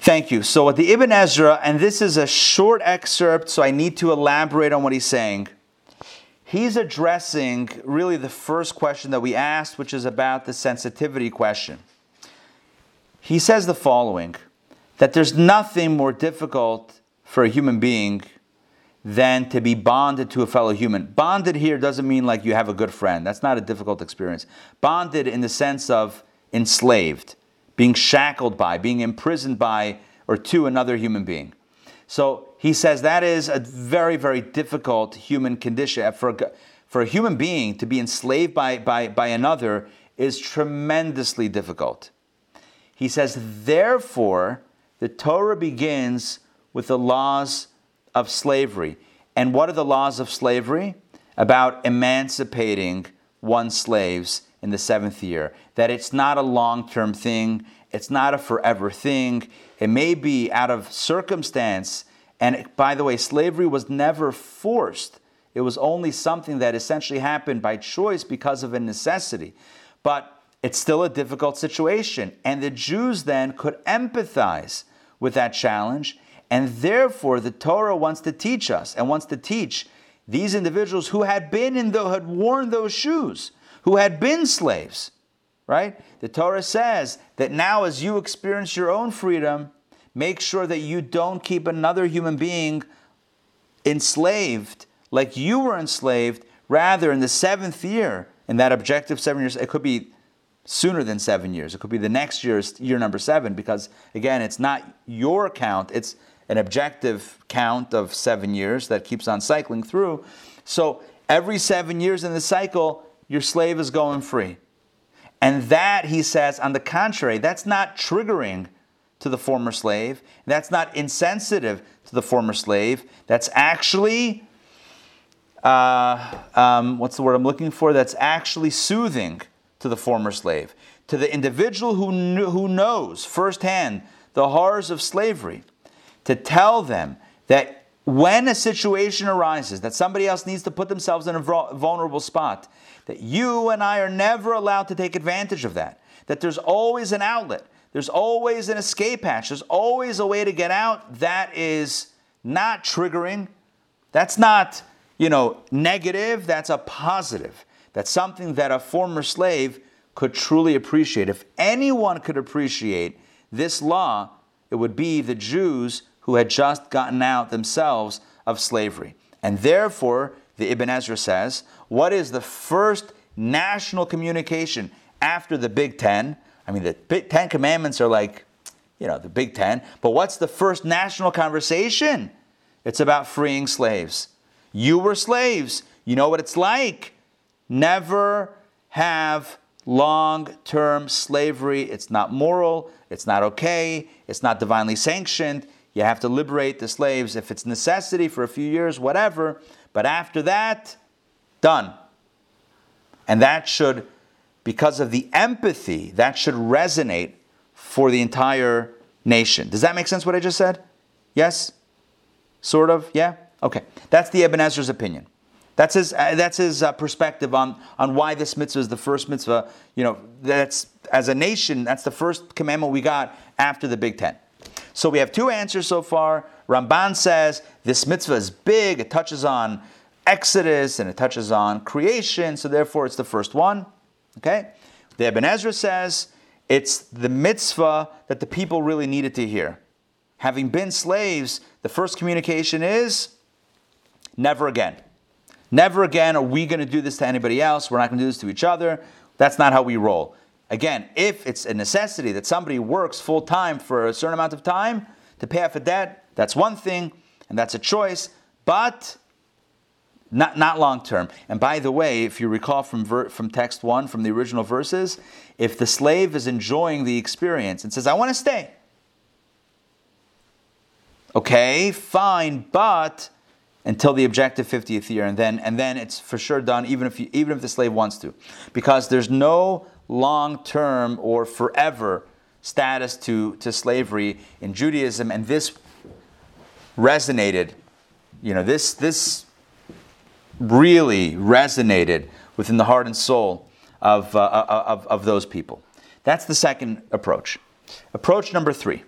Thank you. So, at the Ibn Ezra, and this is a short excerpt, so I need to elaborate on what he's saying. He's addressing really the first question that we asked, which is about the sensitivity question. He says the following that there's nothing more difficult for a human being than to be bonded to a fellow human. Bonded here doesn't mean like you have a good friend. That's not a difficult experience. Bonded in the sense of enslaved being shackled by, being imprisoned by, or to another human being. So he says that is a very, very difficult human condition. For a, for a human being to be enslaved by, by, by another is tremendously difficult. He says, therefore, the Torah begins with the laws of slavery. And what are the laws of slavery? About emancipating one's slaves in the seventh year. That it's not a long term thing, it's not a forever thing. It may be out of circumstance. And by the way, slavery was never forced, it was only something that essentially happened by choice because of a necessity. But it's still a difficult situation. And the Jews then could empathize with that challenge. And therefore, the Torah wants to teach us and wants to teach these individuals who had been in the, had worn those shoes who had been slaves, right? The Torah says that now, as you experience your own freedom, make sure that you don't keep another human being enslaved like you were enslaved. Rather, in the seventh year, in that objective seven years, it could be sooner than seven years. It could be the next year's year number seven, because again, it's not your count, it's an objective count of seven years that keeps on cycling through. So every seven years in the cycle, your slave is going free. And that, he says, on the contrary, that's not triggering to the former slave. That's not insensitive to the former slave. That's actually, uh, um, what's the word I'm looking for? That's actually soothing to the former slave, to the individual who, who knows firsthand the horrors of slavery, to tell them that when a situation arises that somebody else needs to put themselves in a vulnerable spot, that you and I are never allowed to take advantage of that. That there's always an outlet, there's always an escape hatch, there's always a way to get out. That is not triggering. That's not, you know, negative, that's a positive. That's something that a former slave could truly appreciate. If anyone could appreciate this law, it would be the Jews who had just gotten out themselves of slavery. And therefore, the Ibn Ezra says, what is the first national communication after the Big Ten? I mean, the Ten Commandments are like, you know, the Big Ten. But what's the first national conversation? It's about freeing slaves. You were slaves. You know what it's like. Never have long term slavery. It's not moral. It's not okay. It's not divinely sanctioned. You have to liberate the slaves if it's necessity for a few years, whatever. But after that, done. And that should, because of the empathy, that should resonate for the entire nation. Does that make sense what I just said? Yes? Sort of? Yeah? Okay. That's the Ibn Ezra's opinion. That's his, uh, that's his uh, perspective on, on why this mitzvah is the first mitzvah. You know, that's, as a nation, that's the first commandment we got after the Big Ten. So we have two answers so far. Ramban says this mitzvah is big, it touches on Exodus and it touches on creation, so therefore it's the first one. Okay? The Ibn Ezra says it's the mitzvah that the people really needed to hear. Having been slaves, the first communication is never again. Never again are we going to do this to anybody else. We're not going to do this to each other. That's not how we roll. Again, if it's a necessity that somebody works full time for a certain amount of time to pay off a debt, that's one thing, and that's a choice, but not, not long term. And by the way, if you recall from, ver, from text one, from the original verses, if the slave is enjoying the experience and says, I want to stay, okay, fine, but until the objective 50th year, and then, and then it's for sure done, even if, you, even if the slave wants to. Because there's no long term or forever status to, to slavery in Judaism, and this resonated. You know, this, this really resonated within the heart and soul of, uh, of, of those people. That's the second approach. Approach number three.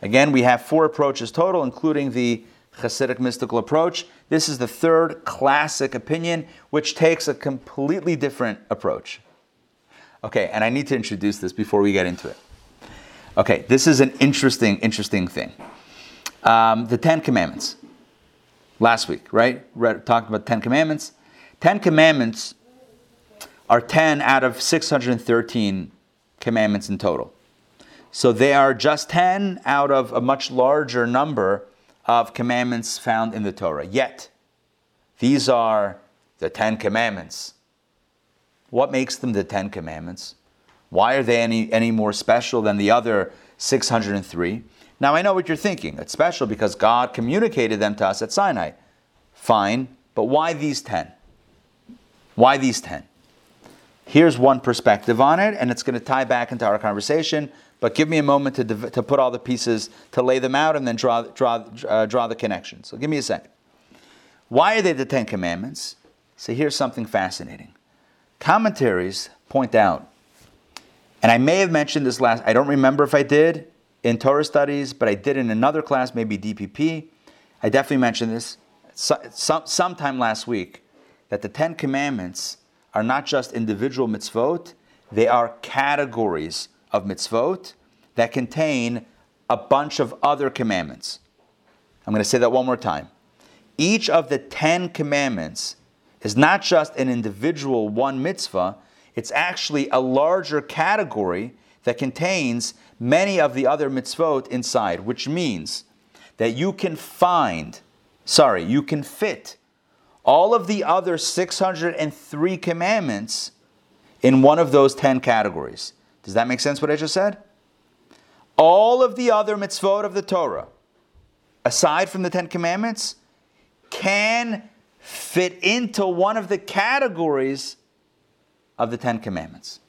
Again, we have four approaches total, including the Hasidic mystical approach. This is the third classic opinion, which takes a completely different approach. Okay, and I need to introduce this before we get into it. Okay, this is an interesting, interesting thing. Um, the Ten Commandments. Last week, right? Read, talked about Ten Commandments. Ten Commandments are 10 out of 613 commandments in total. So they are just 10 out of a much larger number of commandments found in the Torah. Yet, these are the Ten Commandments. What makes them the Ten Commandments? Why are they any, any more special than the other 603? Now, I know what you're thinking. It's special because God communicated them to us at Sinai. Fine, but why these 10? Why these 10? Here's one perspective on it, and it's going to tie back into our conversation. But give me a moment to, to put all the pieces, to lay them out, and then draw, draw, uh, draw the connection. So give me a second. Why are they the Ten Commandments? So here's something fascinating. Commentaries point out, and I may have mentioned this last, I don't remember if I did in Torah studies, but I did in another class, maybe DPP. I definitely mentioned this some, sometime last week that the Ten Commandments are not just individual mitzvot, they are categories of mitzvot that contain a bunch of other commandments. I'm going to say that one more time. Each of the Ten Commandments is not just an individual one mitzvah, it's actually a larger category that contains many of the other mitzvot inside, which means that you can find, sorry, you can fit all of the other 603 commandments in one of those 10 categories. Does that make sense what I just said? All of the other mitzvot of the Torah, aside from the 10 commandments, can fit into one of the categories of the Ten Commandments.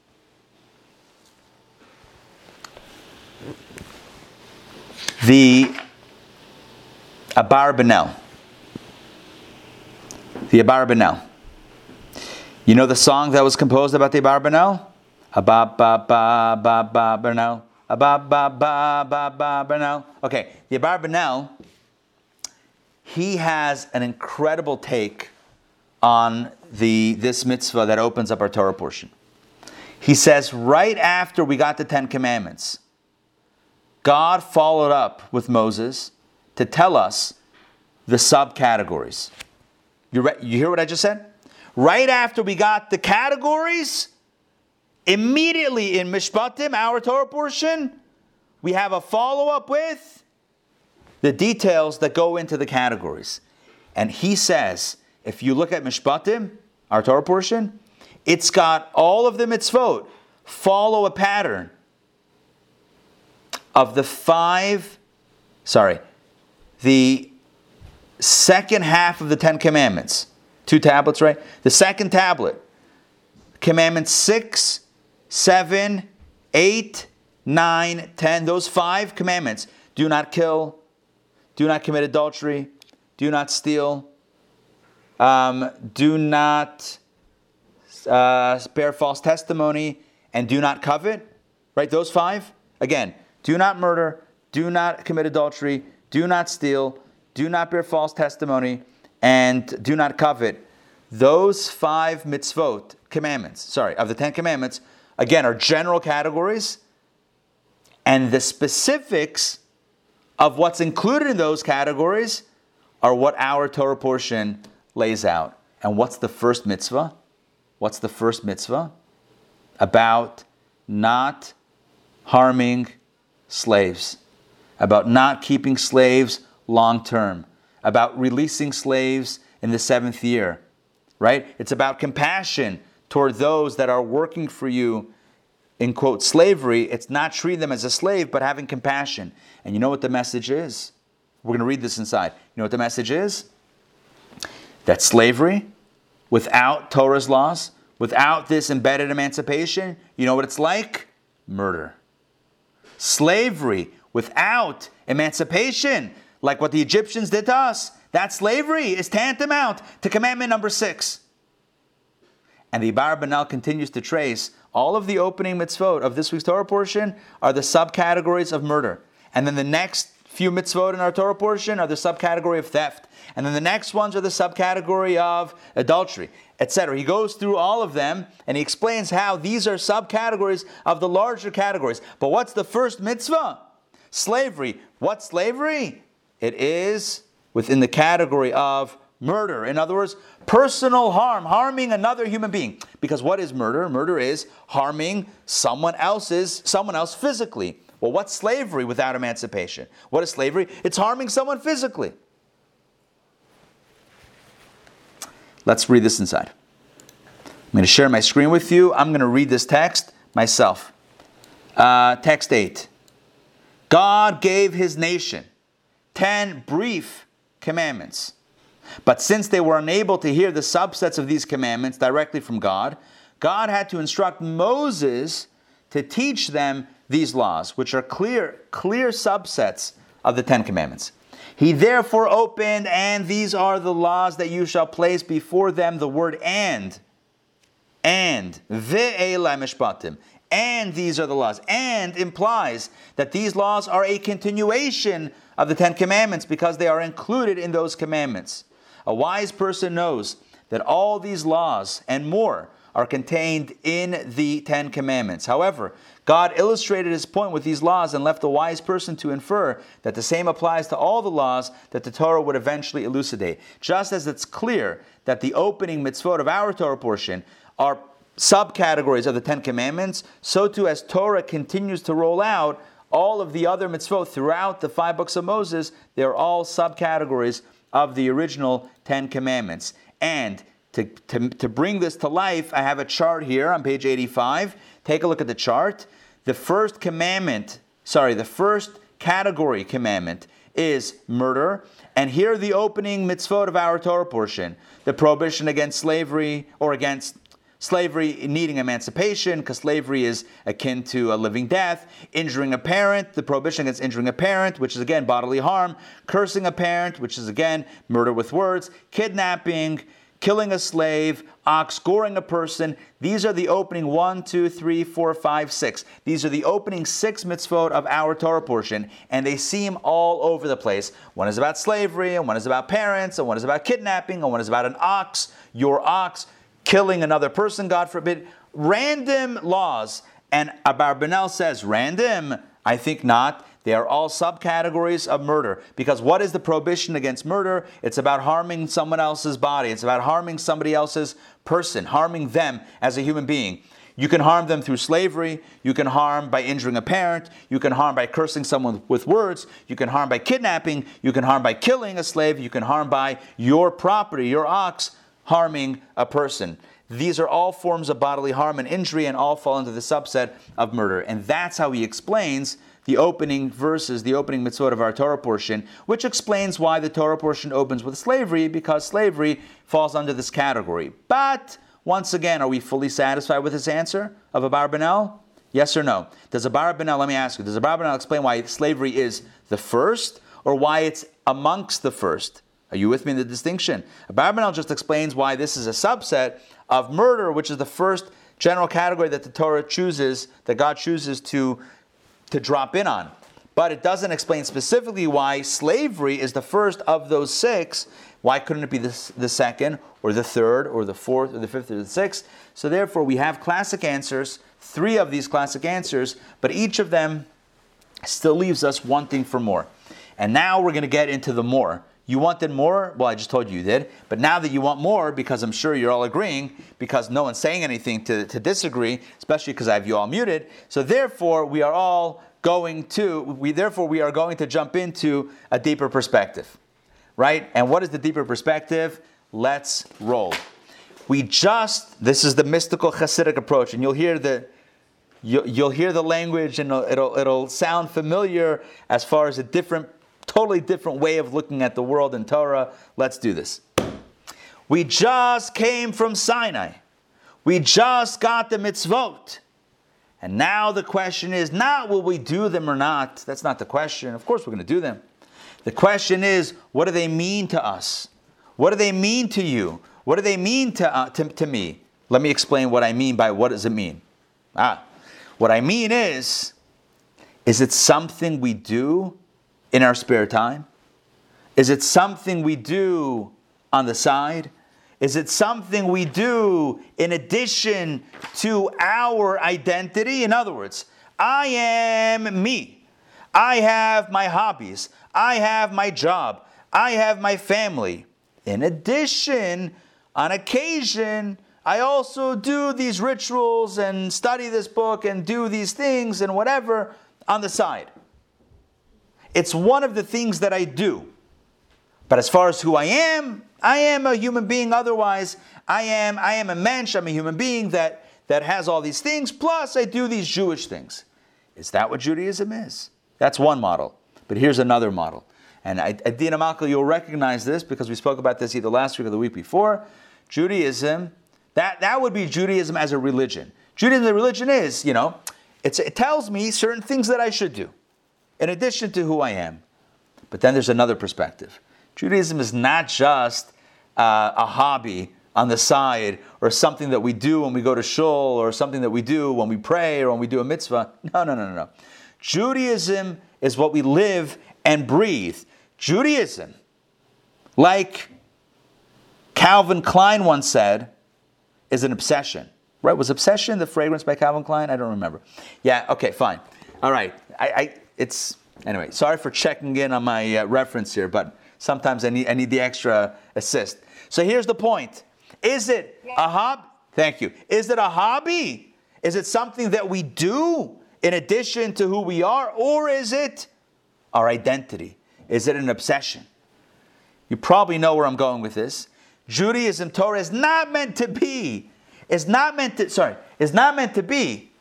The Abarbanel the Abarbanel. You know the song that was composed about the Abarbanel? Abab ba ba ba ba. Abab ba ba ba ba. Okay, the Abarbanel, he has an incredible take on the this mitzvah that opens up our Torah portion. He says right after we got the Ten Commandments, God followed up with Moses to tell us the subcategories. You, re- you hear what I just said? Right after we got the categories, immediately in Mishpatim, our Torah portion, we have a follow up with the details that go into the categories. And he says, if you look at Mishpatim, our Torah portion, it's got all of the mitzvot follow a pattern of the five, sorry, the second half of the Ten Commandments. Two tablets, right? The second tablet, Commandments 6, 7, 8, 9, 10, those five commandments. Do not kill, do not commit adultery, do not steal, um, do not uh, bear false testimony, and do not covet. Right? Those five. Again, do not murder, do not commit adultery, do not steal, do not bear false testimony, and do not covet. Those five mitzvot, commandments, sorry, of the Ten Commandments, again, are general categories, and the specifics of what's included in those categories are what our Torah portion lays out. And what's the first mitzvah? What's the first mitzvah? About not harming slaves, about not keeping slaves long term, about releasing slaves in the seventh year, right? It's about compassion toward those that are working for you in quote slavery. It's not treating them as a slave, but having compassion. And you know what the message is? We're going to read this inside. You know what the message is? That slavery, without Torah's laws, without this embedded emancipation, you know what it's like? Murder. Slavery without emancipation, like what the Egyptians did to us, that slavery is tantamount to commandment number six. And the Abarbanel continues to trace all of the opening mitzvot of this week's Torah portion are the subcategories of murder. And then the next few mitzvot in our Torah portion are the subcategory of theft. And then the next ones are the subcategory of adultery, etc. He goes through all of them and he explains how these are subcategories of the larger categories. But what's the first mitzvah? Slavery. What slavery? It is within the category of murder. In other words, personal harm, harming another human being. Because what is murder? Murder is harming someone else's someone else physically. Well, what's slavery without emancipation? What is slavery? It's harming someone physically. Let's read this inside. I'm going to share my screen with you. I'm going to read this text myself. Uh, text 8. God gave his nation 10 brief commandments. But since they were unable to hear the subsets of these commandments directly from God, God had to instruct Moses to teach them these laws, which are clear, clear subsets of the Ten Commandments. He therefore opened, and these are the laws that you shall place before them the word and. And, mishpatim. And these are the laws. And implies that these laws are a continuation of the Ten Commandments because they are included in those commandments. A wise person knows that all these laws and more are contained in the Ten Commandments. However, God illustrated his point with these laws and left a wise person to infer that the same applies to all the laws that the Torah would eventually elucidate. Just as it's clear that the opening mitzvot of our Torah portion are subcategories of the Ten Commandments, so too as Torah continues to roll out all of the other mitzvot throughout the five books of Moses, they're all subcategories of the original Ten Commandments. And to, to, to bring this to life, I have a chart here on page 85. Take a look at the chart. The first commandment, sorry, the first category commandment is murder. And here are the opening mitzvot of our Torah portion the prohibition against slavery or against slavery needing emancipation, because slavery is akin to a living death, injuring a parent, the prohibition against injuring a parent, which is again bodily harm, cursing a parent, which is again murder with words, kidnapping, killing a slave, ox, goring a person. These are the opening one, two, three, four, five, six. These are the opening six mitzvot of our Torah portion, and they seem all over the place. One is about slavery, and one is about parents, and one is about kidnapping, and one is about an ox, your ox, killing another person, God forbid. Random laws. And Abarbanel says, random? I think not. They are all subcategories of murder. Because what is the prohibition against murder? It's about harming someone else's body, it's about harming somebody else's person, harming them as a human being. You can harm them through slavery. You can harm by injuring a parent. You can harm by cursing someone with words. You can harm by kidnapping. You can harm by killing a slave. You can harm by your property, your ox, harming a person. These are all forms of bodily harm and injury and all fall into the subset of murder. And that's how he explains the opening verses, the opening mitzvot of our Torah portion, which explains why the Torah portion opens with slavery, because slavery falls under this category. But once again, are we fully satisfied with this answer of Abarbanel? Yes or no? Does Abarbanel, let me ask you, does Abarbanel explain why slavery is the first or why it's amongst the first? Are you with me in the distinction? Abarbanel just explains why this is a subset of murder, which is the first general category that the Torah chooses, that God chooses to to drop in on. But it doesn't explain specifically why slavery is the first of those six. Why couldn't it be the, the second, or the third, or the fourth, or the fifth, or the sixth? So therefore, we have classic answers, three of these classic answers, but each of them still leaves us wanting for more. And now we're going to get into the more. You wanted more? Well, I just told you you did. But now that you want more, because I'm sure you're all agreeing, because no one's saying anything to, to disagree, especially because I have you all muted. So therefore, we are all going to, we therefore we are going to jump into a deeper perspective. Right? And what is the deeper perspective? Let's roll. We just, this is the mystical Hasidic approach, and you'll hear the you'll, you'll hear the language and it'll, it'll, it'll sound familiar as far as a different totally different way of looking at the world in Torah. Let's do this. We just came from Sinai. We just got the mitzvot. And now the question is not will we do them or not. That's not the question. Of course, we're going to do them. The question is, what do they mean to us? What do they mean to you? What do they mean to, uh, to, to me? Let me explain what I mean by what does it mean. Ah, what I mean is, is it something we do in our spare time? Is it something we do on the side? Is it something we do in addition to our identity? In other words, I am me. I have my hobbies. I have my job. I have my family. In addition, on occasion, I also do these rituals and study this book and do these things and whatever on the side. It's one of the things that I do. But as far as who I am, I am a human being. Otherwise, I am I am a mensch. I'm a human being that that has all these things. Plus, I do these Jewish things. Is that what Judaism is? That's one model. But here's another model. And Adina Malka, you'll recognize this because we spoke about this either last week or the week before. Judaism, that, that would be Judaism as a religion. Judaism, the religion is, you know, it tells me certain things that I should do in addition to who I am. But then there's another perspective. Judaism is not just uh, a hobby on the side or something that we do when we go to shul or something that we do when we pray or when we do a mitzvah. No, no, no, no, no. Judaism is what we live and breathe. Judaism, like Calvin Klein once said, is an obsession. Right? Was obsession the fragrance by Calvin Klein? I don't remember. Yeah, okay, fine. All right. I, I it's anyway. Sorry for checking in on my uh, reference here, but sometimes I need I need the extra assist. So here's the point: Is it a hobby? Thank you. Is it a hobby? Is it something that we do in addition to who we are, or is it our identity? Is it an obsession? You probably know where I'm going with this. Judaism, Torah is not meant to be. Is not meant to. Sorry, is not meant to be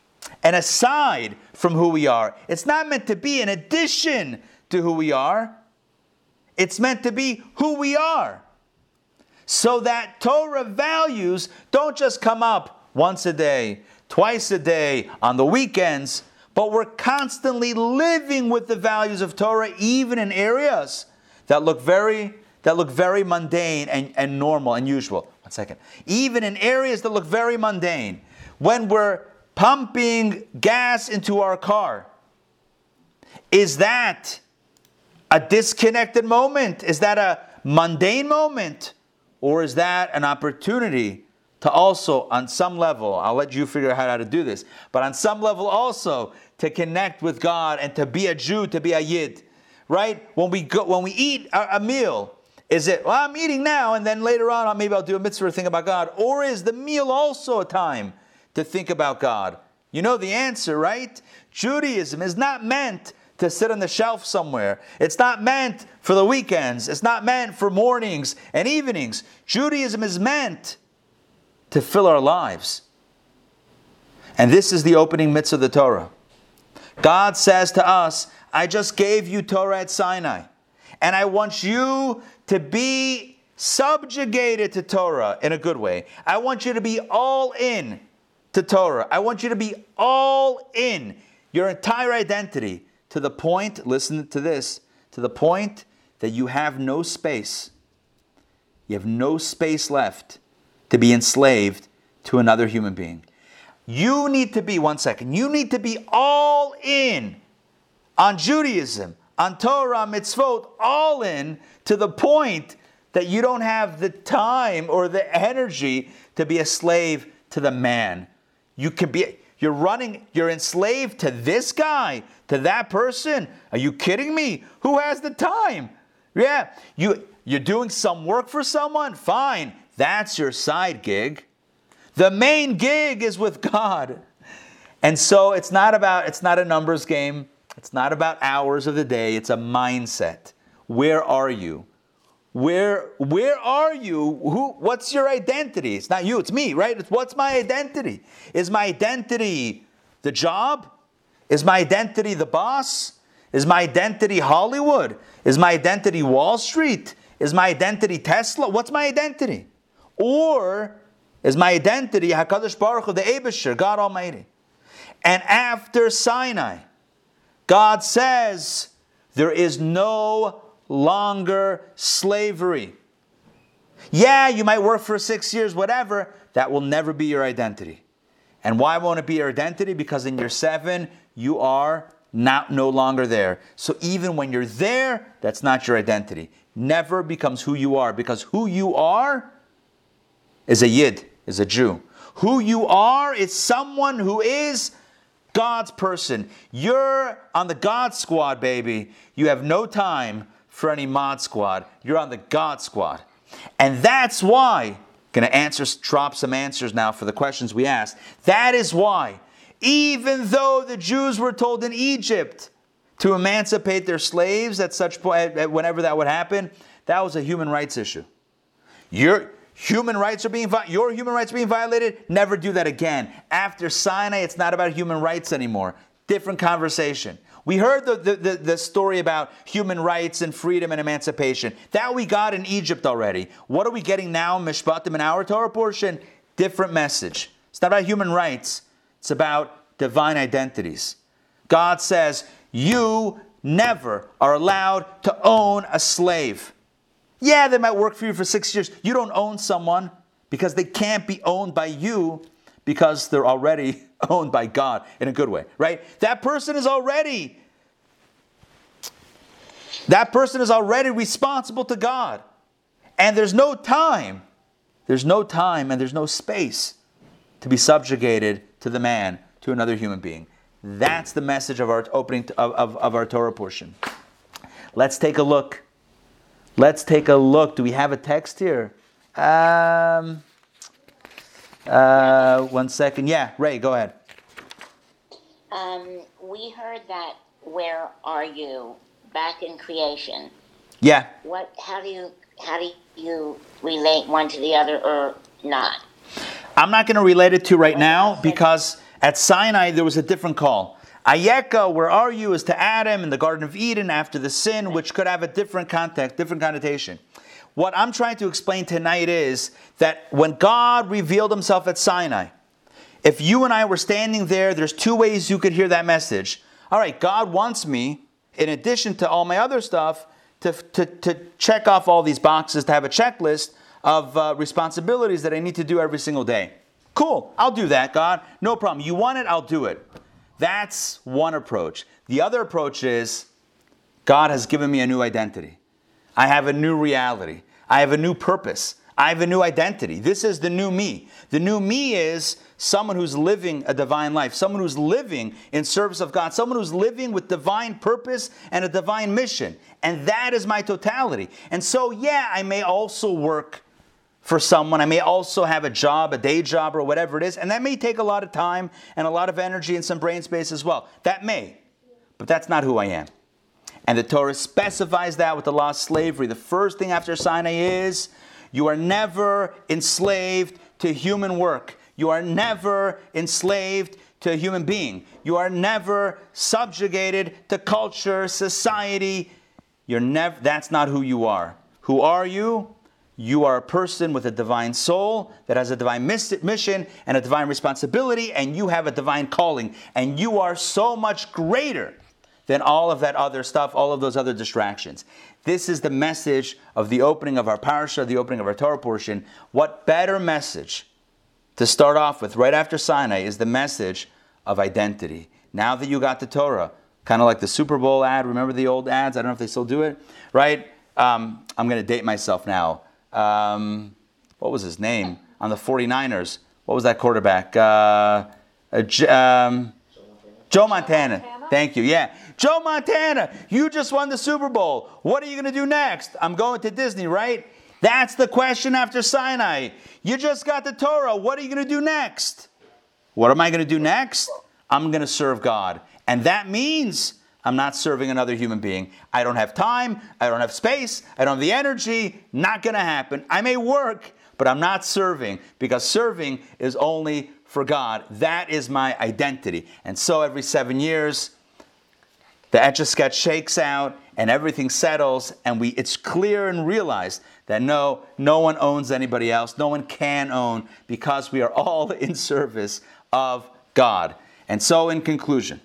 and aside from who we are. It's not meant to be an addition to who we are. It's meant to be who we are. So that Torah values don't just come up once a day, twice a day, on the weekends, but we're constantly living with the values of Torah, even in areas that look very that look very mundane and, and normal and usual. One second. Even in areas that look very mundane, when we're pumping gas into our car. Is that a disconnected moment? Is that a mundane moment? Or is that an opportunity to also, on some level, I'll let you figure out how to do this, but on some level also to connect with God and to be a Jew, to be a Yid, right? When we go, when we eat a, meal, is it, well, I'm eating now and then later on maybe I'll do a mitzvah thing about God? Or is the meal also a time to think about God? You know the answer, right? Judaism is not meant to sit on the shelf somewhere. It's not meant for the weekends. It's not meant for mornings and evenings. Judaism is meant to fill our lives. And this is the opening mitzvah of the Torah. God says to us, I just gave you Torah at Sinai, and I want you to be subjugated to Torah in a good way. I want you to be all in to Torah. I want you to be all in your entire identity to the point, listen to this, to the point that you have no space. You have no space left to be enslaved to another human being. You need to be, one second, you need to be all in on Judaism, on Torah, mitzvot, all in to the point that you don't have the time or the energy to be a slave to the man you can be, you're running, you're enslaved to this guy, to that person. Are you kidding me? Who has the time? Yeah, you You're doing some work for someone? Fine. That's your side gig. The main gig is with God. And so it's not about it's not a numbers game. It's not about hours of the day. It's a mindset. Where are you? Where where are you? Who what's your identity? It's not you, it's me, right? It's what's my identity? Is my identity the job? Is my identity the boss? Is my identity Hollywood? Is my identity Wall Street? Is my identity Tesla? What's my identity? Or is my identity Hakadosh Baruch Hu, the Aibershter, God Almighty? And after Sinai, God says there is no longer slavery. Yeah, you might work for six years, whatever. That will never be your identity. And why won't it be your identity? Because in your seven, you are not no longer there. So even when you're there, that's not your identity. Never becomes who you are because who you are is a yid, is a Jew. Who you are is someone who is God's person. You're on the God squad, baby. You have no time for any mod squad. You're on the God squad. And that's why, gonna answer, drop some answers now for the questions we asked. That is why, even though the Jews were told in Egypt to emancipate their slaves at such point, whenever that would happen, that was a human rights issue. Your human rights are being your human rights are being violated. Never do that again. After Sinai, it's not about human rights anymore. Different conversation. We heard the, the, the, the, story about human rights and freedom and emancipation. That we got in Egypt already. What are we getting now, Mishpatim, in our Torah portion? Different message. It's not about human rights, it's about divine identities. God says, You never are allowed to own a slave. Yeah, they might work for you for six years. You don't own someone because they can't be owned by you because they're already owned by God in a good way, right? That person is already that person is already responsible to God. And there's no time. There's no time and there's no space to be subjugated to the man, to another human being. That's the message of our opening of, of, of our Torah portion. Let's take a look. Let's take a look. Do we have a text here? Um, uh, one second. Yeah, Ray, go ahead. Um, we heard that "Where are you?" back in creation. Yeah. What? How do you how do you relate one to the other or not? I'm not going to relate it to right now because at Sinai there was a different call. Ayeka, where are you, is to Adam in the Garden of Eden after the sin, which could have a different context, different connotation. What I'm trying to explain tonight is that when God revealed himself at Sinai, if you and I were standing there, there's two ways you could hear that message. All right, God wants me, in addition to all my other stuff, to, to, to check off all these boxes, to have a checklist of uh, responsibilities that I need to do every single day. Cool, I'll do that, God. No problem. You want it, I'll do it. That's one approach. The other approach is God has given me a new identity. I have a new reality. I have a new purpose. I have a new identity. This is the new me. The new me is someone who's living a divine life, someone who's living in service of God, someone who's living with divine purpose and a divine mission. And that is my totality. And so, yeah, I may also work for someone. I may also have a job, a day job, or whatever it is. And that may take a lot of time and a lot of energy and some brain space as well. That may. But that's not who I am. And the Torah specifies that with the law of slavery. The first thing after Sinai is you are never enslaved to human work. You are never enslaved to a human being. You are never subjugated to culture, society. You're never that's not who you are. Who are you? You are a person with a divine soul that has a divine mission and a divine responsibility, and you have a divine calling. And you are so much greater than all of that other stuff, all of those other distractions. This is the message of the opening of our parasha, the opening of our Torah portion. What better message to start off with right after Sinai is the message of identity. Now that you got the Torah, kind of like the Super Bowl ad, remember the old ads? I don't know if they still do it, right? Um, I'm going to date myself now. Um, what was his name? On the 49ers. What was that quarterback? Uh, uh, um, Joe Montana. Thank you. Yeah. Joe Montana, you just won the Super Bowl. What are you going to do next? I'm going to Disney, right? That's the question after Sinai. You just got the Torah. What are you going to do next? What am I going to do next? I'm going to serve God. And that means I'm not serving another human being. I don't have time. I don't have space. I don't have the energy. Not going to happen. I may work, but I'm not serving because serving is only for God. That is my identity. And so every seven years, the etch a sketch shakes out and everything settles, and we it's clear and realized that no, no one owns anybody else, no one can own because we are all in service of God. And so, in conclusion,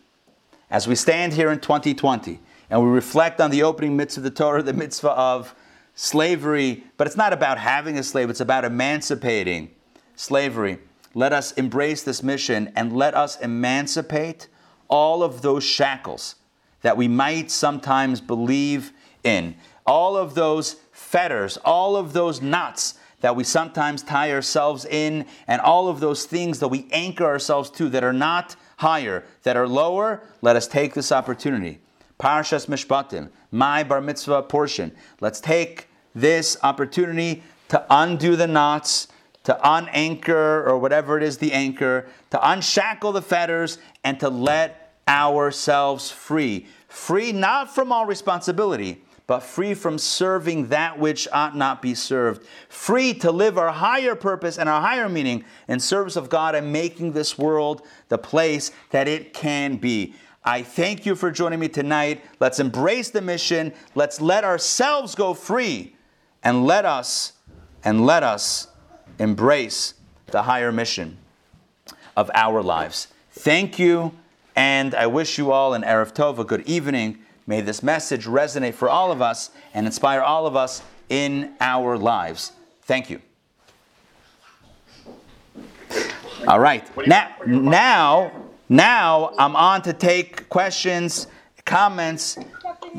as we stand here in 2020 and we reflect on the opening mitzvah of the Torah, the mitzvah of slavery, but it's not about having a slave, it's about emancipating slavery. Let us embrace this mission and let us emancipate all of those shackles that we might sometimes believe in. All of those fetters, all of those knots that we sometimes tie ourselves in, and all of those things that we anchor ourselves to that are not higher, that are lower, let us take this opportunity. Parshas Mishpatim, my bar mitzvah portion. Let's take this opportunity to undo the knots, to unanchor or whatever it is the anchor, to unshackle the fetters, and to let ourselves free. Free not from all responsibility, but free from serving that which ought not be served. Free to live our higher purpose and our higher meaning in service of God and making this world the place that it can be. I thank you for joining me tonight. Let's embrace the mission. Let's let ourselves go free and let us and let us embrace the higher mission of our lives. Thank you, and I wish you all an Erev Tov, a good evening. May this message resonate for all of us and inspire all of us in our lives. Thank you. All right. Now, now, now I'm on to take questions, comments.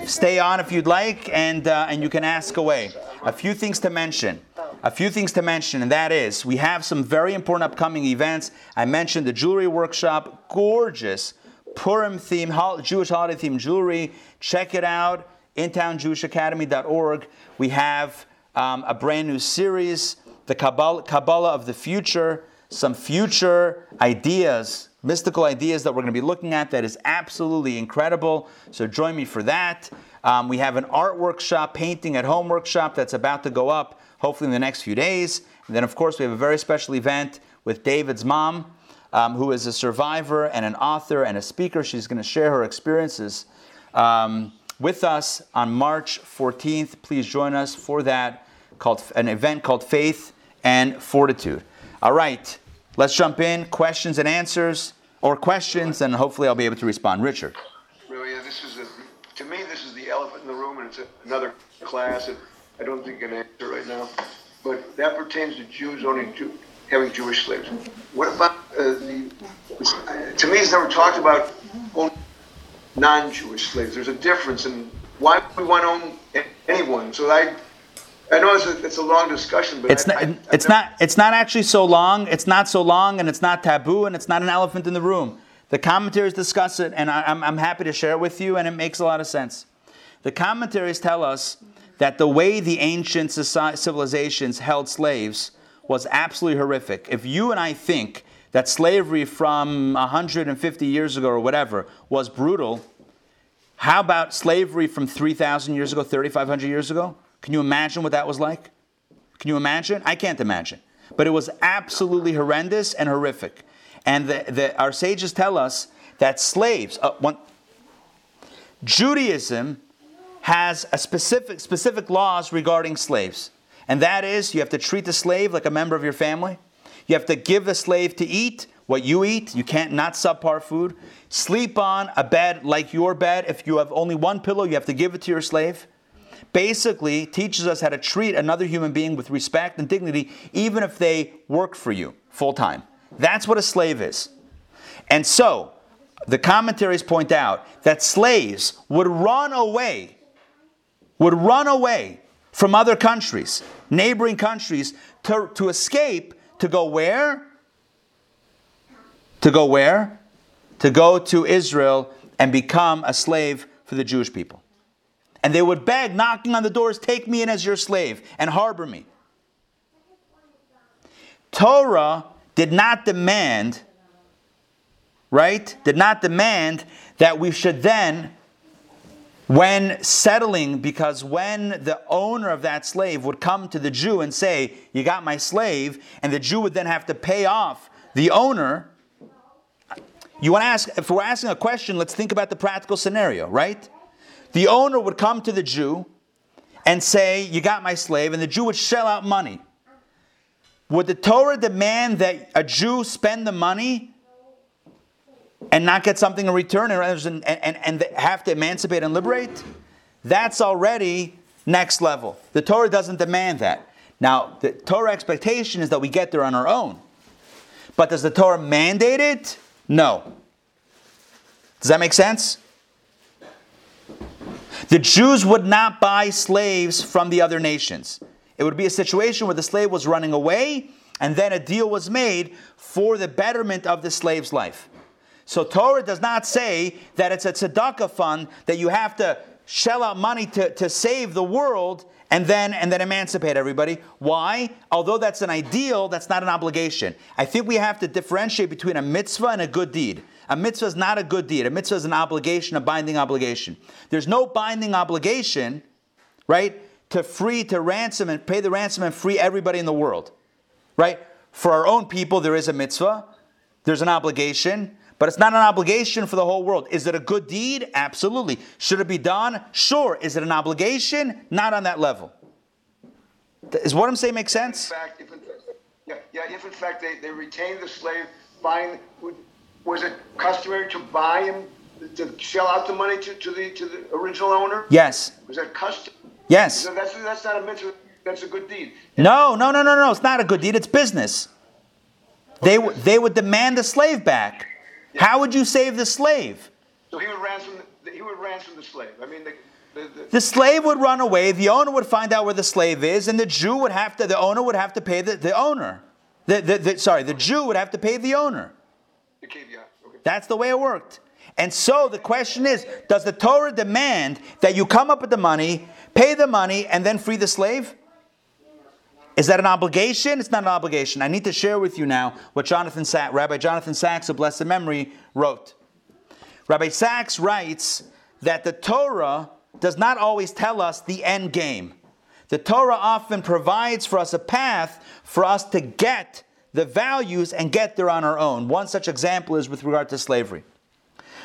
Stay on if you'd like, and uh, and you can ask away. A few things to mention. A few things to mention, and that is we have some very important upcoming events. I mentioned the jewelry workshop, gorgeous Purim theme, Jewish holiday theme jewelry. Check it out, intownjewishacademy.org. We have um, a brand new series, the Kabbalah, Kabbalah of the Future, some future ideas, mystical ideas that we're going to be looking at that is absolutely incredible. So join me for that. Um, we have an art workshop, painting at home workshop that's about to go up hopefully in the next few days. And then, of course, we have a very special event with David's mom, um, who is a survivor and an author and a speaker. She's going to share her experiences um, with us on March 14th. Please join us for that called an event called Faith and Fortitude. All right, let's jump in. Questions and answers, or questions, and hopefully I'll be able to respond. Richard. Yeah, this is a, to me, this is the elephant in the room, and it's a, another class that I don't think I can answer right now. But that pertains to Jews Jew, having Jewish slaves. What about uh, the? To me, it's never talked about non-Jewish slaves. There's a difference in why we want to own anyone. So I. I know it's a, it's a long discussion, but It's I, not, I, it's not it's not actually so long. It's not so long, and it's not taboo, and it's not an elephant in the room. The commentaries discuss it, and I, I'm, I'm happy to share it with you, and it makes a lot of sense. The commentaries tell us that the way the ancient soci- civilizations held slaves was absolutely horrific. If you and I think that slavery from 150 years ago or whatever was brutal, how about slavery from 3,000 years ago, 3,500 years ago? Can you imagine what that was like? Can you imagine? I can't imagine. But it was absolutely horrendous and horrific. And the, the, our sages tell us that slaves, uh, one, Judaism has a specific, specific laws regarding slaves. And that is you have to treat the slave like a member of your family. You have to give the slave to eat what you eat. You can't not subpar food. Sleep on a bed like your bed. If you have only one pillow, you have to give it to your slave basically teaches us how to treat another human being with respect and dignity, even if they work for you full time. That's what a slave is. And so, the commentaries point out that slaves would run away, would run away from other countries, neighboring countries, to, to escape to go where? To go where? To go to Israel and become a slave for the Jewish people. And they would beg, knocking on the doors, take me in as your slave and harbor me. Torah did not demand, right? Did not demand that we should then, when settling, because when the owner of that slave would come to the Jew and say, You got my slave, and the Jew would then have to pay off the owner. You want to ask, if we're asking a question, let's think about the practical scenario, right? The owner would come to the Jew and say, You got my slave, and the Jew would shell out money. Would the Torah demand that a Jew spend the money and not get something in return and, and, and have to emancipate and liberate? That's already next level. The Torah doesn't demand that. Now, the Torah expectation is that we get there on our own. But does the Torah mandate it? No. Does that make sense? The Jews would not buy slaves from the other nations. It would be a situation where the slave was running away and then a deal was made for the betterment of the slave's life. So Torah does not say that it's a tzedakah fund that you have to shell out money to, to save the world and then and then emancipate everybody. Why? Although that's an ideal, that's not an obligation. I think we have to differentiate between a mitzvah and a good deed. A mitzvah is not a good deed. A mitzvah is an obligation, a binding obligation. There's no binding obligation, right, to free, to ransom and pay the ransom and free everybody in the world, right? For our own people, there is a mitzvah, there's an obligation, but it's not an obligation for the whole world. Is it a good deed? Absolutely. Should it be done? Sure. Is it an obligation? Not on that level. Is what I'm saying make sense? In fact, if in, yeah, yeah, if in fact they, they retain the slave, buying, was it customary to buy him, to shell out the money to, to the to the original owner? Yes. Was that custom? Yes. So that's that's not a mitzvah. That's a good deed. No, no, no, no, no. It's not a good deed. It's business. They they would demand the slave back. Yeah. How would you save the slave? So he would ransom. The, he would ransom the slave. I mean, the, the, the, slave would run away. The owner would find out where the slave is, and the Jew would have to. The owner would have to pay the, the owner. The, the, the, sorry, the Jew would have to pay the owner. The caveat. Okay. That's the way it worked. And so the question is Does the Torah demand that you come up with the money, pay the money, and then free the slave? Is that an obligation? It's not an obligation. I need to share with you now what Jonathan Rabbi Jonathan Sacks of blessed memory wrote. Rabbi Sacks writes that the Torah does not always tell us the end game. The Torah often provides for us a path for us to get the values and get there on our own. One such example is with regard to slavery.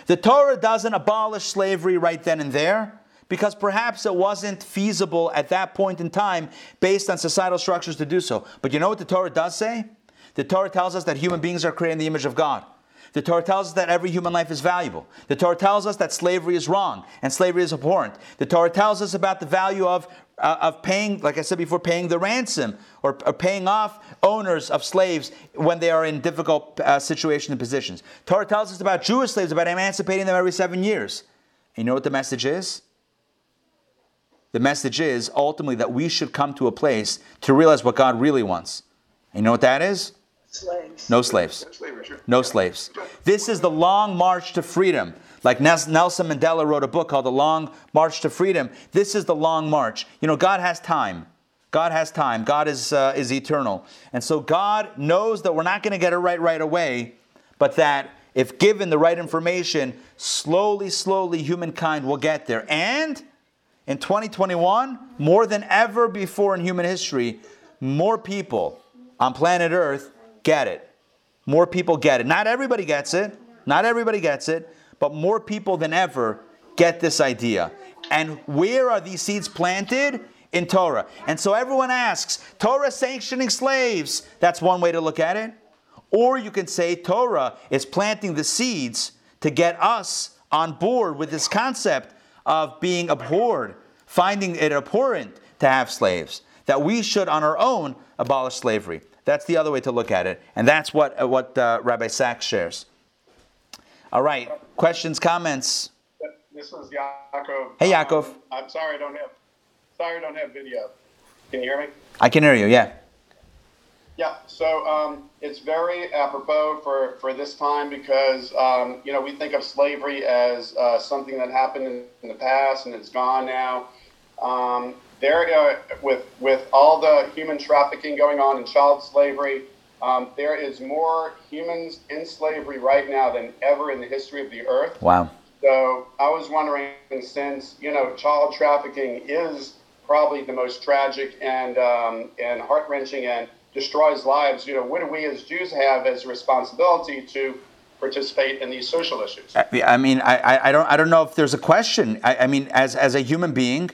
The Torah doesn't abolish slavery right then and there because perhaps it wasn't feasible at that point in time based on societal structures to do so. But you know what the Torah does say? The Torah tells us that human beings are created in the image of God. The Torah tells us that every human life is valuable. The Torah tells us that slavery is wrong and slavery is abhorrent. The Torah tells us about the value of, uh, of paying, like I said before, paying the ransom or, or paying off owners of slaves when they are in difficult uh, situations and positions. Torah tells us about Jewish slaves, about emancipating them every seven years. You know what the message is? The message is ultimately that we should come to a place to realize what God really wants. And you know what that is? Slaves. No slaves. No slaves. This is the long march to freedom. Like Nelson Mandela wrote a book called The Long March to Freedom. This is the long march. You know, God has time. God has time. God is, uh, is eternal. And so God knows that we're not going to get it right right away, but that if given the right information, slowly, slowly, humankind will get there. And in 2021, more than ever before in human history, more people on planet Earth get it. More people get it. Not everybody gets it. Not everybody gets it, but more people than ever get this idea. And where are these seeds planted? In Torah. And so everyone asks, Torah sanctioning slaves. That's one way to look at it. Or you can say Torah is planting the seeds to get us on board with this concept of being abhorred, finding it abhorrent to have slaves, that we should on our own abolish slavery. That's the other way to look at it. And that's what, uh, what uh, Rabbi Sacks shares. All right. Questions, comments? This is Yaakov. Hey, Yaakov. Um, I'm sorry I don't have sorry I don't have video. Can you hear me? I can hear you, yeah. Yeah, so um, it's very apropos for, for this time because, um, you know, we think of slavery as uh, something that happened in, in, the past and it's gone now. Um, there, uh, with, with all the human trafficking going on and child slavery, um, there is more humans in slavery right now than ever in the history of the earth. Wow. So I was wondering, since, you know, child trafficking is probably the most tragic and, um, and heart wrenching and destroys lives, you know, what do we as Jews have as a responsibility to participate in these social issues? I mean, I, I don't I don't know if there's a question. I, I mean, as as a human being,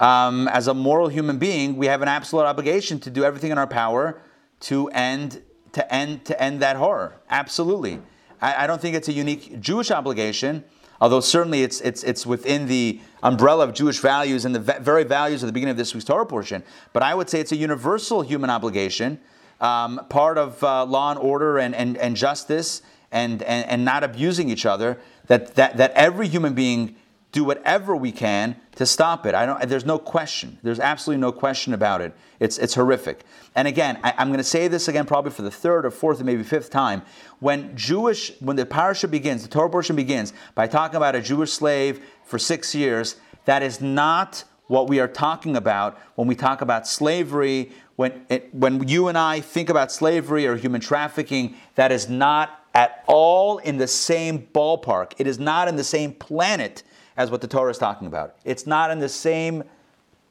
um, as a moral human being, we have an absolute obligation to do everything in our power to end to end to end that horror. Absolutely. I, I don't think it's a unique Jewish obligation although certainly it's, it's, it's within the umbrella of Jewish values and the very values of the beginning of this week's Torah portion. But I would say it's a universal human obligation, um, part of uh, law and order and, and, and justice and, and, and not abusing each other, that, that, that every human being do whatever we can to stop it. I don't, there's no question. There's absolutely no question about it. It's, it's horrific. And again, I, am going to say this again probably for the third or fourth or maybe fifth time. When Jewish, when the parasha begins, the Torah portion begins by talking about a Jewish slave for six years, that is not what we are talking about when we talk about slavery. When, it, when you and I think about slavery or human trafficking, that is not at all in the same ballpark. It is not in the same planet as what the Torah is talking about. It's not in the same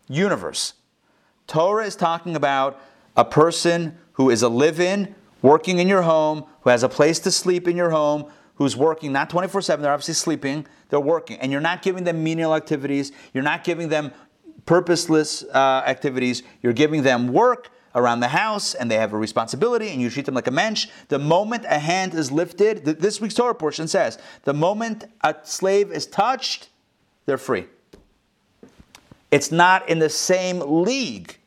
universe. Torah is talking about a person who is a live in, working in your home, who has a place to sleep in your home, who's working not 24 7, they're obviously sleeping, they're working. And you're not giving them menial activities, you're not giving them purposeless uh, activities, you're giving them work around the house and they have a responsibility and you treat them like a mensch. The moment a hand is lifted, this week's Torah portion says, the moment a slave is touched, they're free. It's not in the same league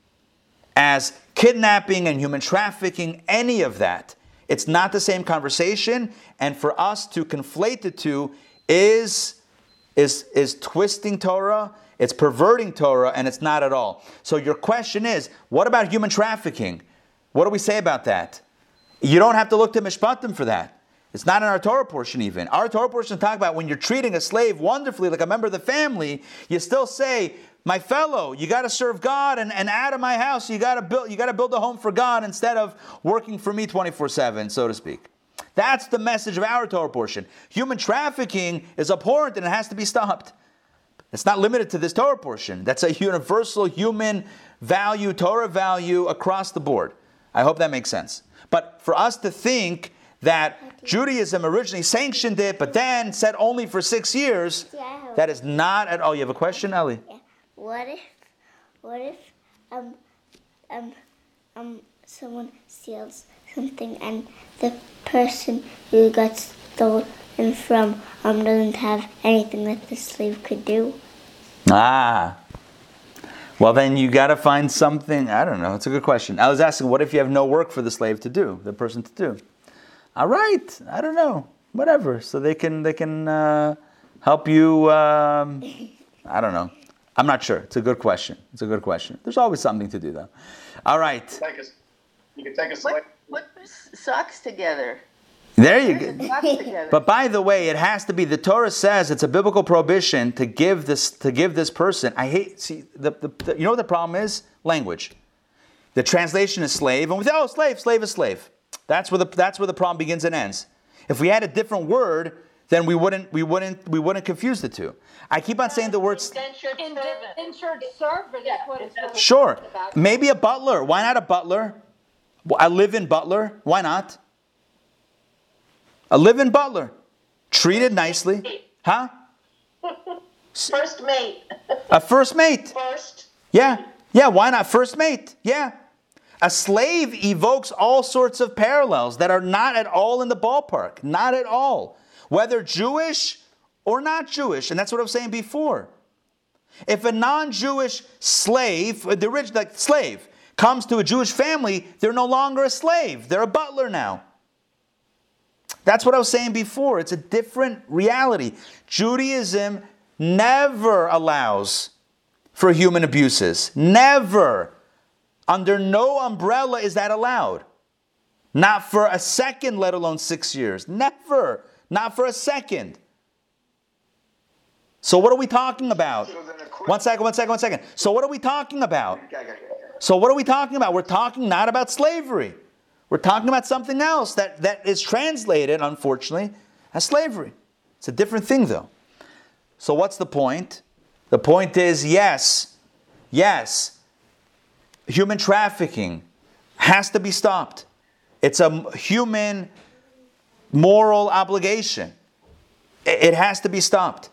as kidnapping and human trafficking, any of that. It's not the same conversation, and for us to conflate the two is, is, is twisting Torah, it's perverting Torah, and it's not at all. So your question is, what about human trafficking? What do we say about that? You don't have to look to Mishpatim for that. It's not in our Torah portion even. Our Torah portion talk about when you're treating a slave wonderfully, like a member of the family, you still say, my fellow, you got to serve God and, and out of my house, you got to build you got to build a home for God instead of working for me 24/7, so to speak. That's the message of our Torah portion. Human trafficking is abhorrent and it has to be stopped. It's not limited to this Torah portion. That's a universal human value, Torah value across the board. I hope that makes sense. But for us to think that Judaism originally sanctioned it, but then said only for six years, Yeah, that is not at all. You have a question, Ellie? Yeah. What if, what if, um, um, um, someone steals something and the person who got stolen from um doesn't have anything that the slave could do? Ah. Well, then you got to find something. I don't know. It's a good question. I was asking, what if you have no work for the slave to do, the person to do? All right. I don't know. Whatever. So they can they can uh, help you. Um, I don't know. I'm not sure. It's a good question. It's a good question. There's always something to do, though. All right. Take a, you can take a slate. Put, put socks together. There you go. But by the way, it has to be. The Torah says it's a biblical prohibition to give this to give this person. I hate. See, the, the, the you know what the problem is? Language. The translation is slave, and we say, oh, slave, slave is slave. That's where the that's where the problem begins and ends. If we had a different word, then we wouldn't we wouldn't we wouldn't confuse the two. I keep on saying the words indentured servant. is what it's Sure, maybe a butler. Why not a butler? I live-in butler. Why not? A live-in butler, treated nicely, huh? First mate. A first mate. First. Yeah, yeah. Why not first mate? Yeah. A slave evokes all sorts of parallels that are not at all in the ballpark. Not at all whether Jewish or not Jewish. And that's what I was saying before. If a non Jewish slave, the rich like slave, comes to a Jewish family, they're no longer a slave, they're a butler now. That's what I was saying before. It's a different reality. Judaism never allows for human abuses. Never. Under no umbrella is that allowed. Not for a second, let alone six years. Never. Not for a second. So, what are we talking about? So quick- One second, one second, one second. So, what are we talking about? So, what are we talking about? We're talking not about slavery. We're talking about something else that, that is translated, unfortunately, as slavery. It's a different thing, though. So, what's the point? The point is yes, yes, human trafficking has to be stopped. It's a human moral obligation. It has to be stopped.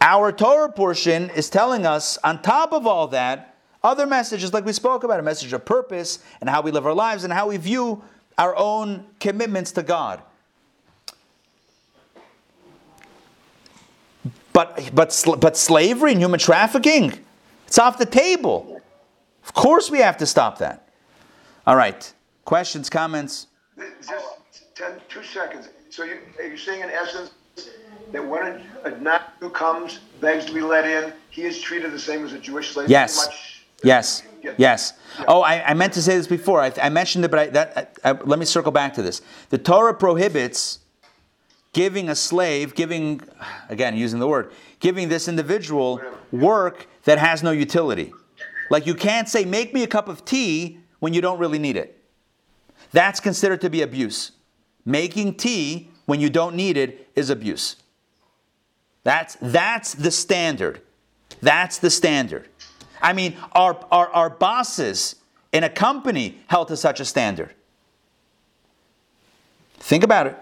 Our Torah portion is telling us, on top of all that, other messages like we spoke about a message of purpose and how we live our lives and how we view our own commitments to God. But, but, but slavery and human trafficking, it's off the table. Of course, we have to stop that. All right. Questions, comments? Just 10, two seconds. So you, are you saying in essence that when a, a non-Jew comes, begs to be let in, he is treated the same as a Jewish slave? Yes. Much? Yes. Yeah. Yes. Oh, I, I meant to say this before. I, I mentioned it, but I, that, I, let me circle back to this. The Torah prohibits giving a slave, giving, again, using the word, giving this individual work that has no utility. Like you can't say, make me a cup of tea when you don't really need it. That's considered to be abuse. Making tea when you don't need it is abuse. That's, that's the standard. That's the standard. I mean, our, our, our bosses in a company held to such a standard. Think about it.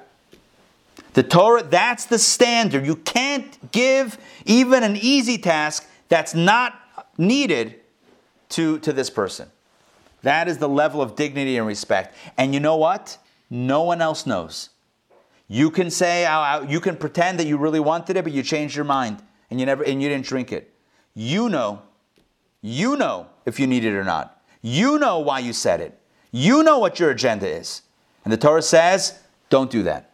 The Torah, that's the standard. You can't give even an easy task that's not needed to, to this person. That is the level of dignity and respect. And you know what? No one else knows. You can say, "Oh, oh," you can pretend that you really wanted it, but you changed your mind and you never and you didn't drink it. You know, you know if you need it or not. You know why you said it. You know what your agenda is. And the Torah says, don't do that.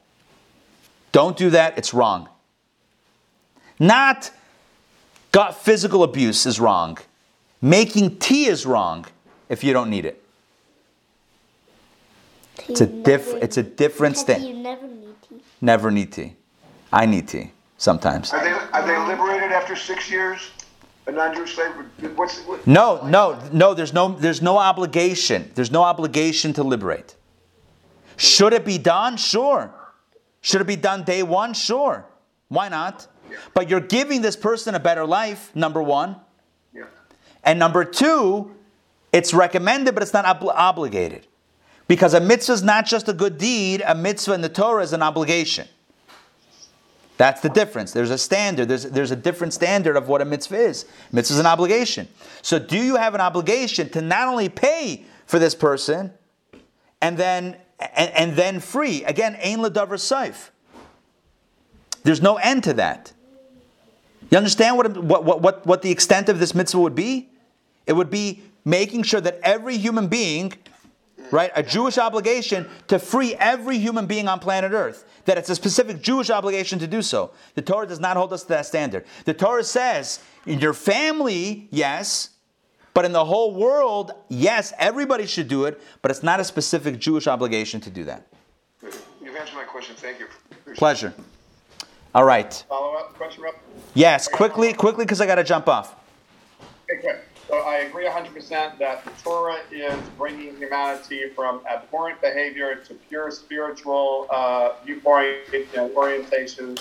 Don't do that, it's wrong. Not got physical abuse is wrong. Making tea is wrong if you don't need it. It's a diff- it's a different thing. You never need tea. Never need tea. I need tea sometimes. Are they, are they liberated after six years? A non-Jewish slave? What's, what, No, no, no. There's no, there's no obligation. There's no obligation to liberate. Should it be done? Sure. Should it be done day one? Sure. Why not? But you're giving this person a better life. Number one, yeah. And number two, it's recommended, but it's not obli- obligated, because a mitzvah is not just a good deed. A mitzvah in the Torah is an obligation. That's the difference. There's a standard. There's, there's a different standard of what a mitzvah is. Mitzvah is an obligation. So, do you have an obligation to not only pay for this person, and then and, and then free? Again, ein ledavar saif. There's no end to that. You understand what, what, what, what the extent of this mitzvah would be? It would be making sure that every human being, right, a Jewish obligation to free every human being on planet Earth. That it's a specific Jewish obligation to do so. The Torah does not hold us to that standard. The Torah says, in your family, yes, but in the whole world, yes, everybody should do it, but it's not a specific Jewish obligation to do that. You've answered my question. Thank you. Appreciate Pleasure. All right. Follow up question, Rob? Yes, quickly, quickly, because I got to jump off. Okay. So I agree 100% that the Torah is bringing humanity from abhorrent behavior to pure spiritual uh, viewpoint orientation.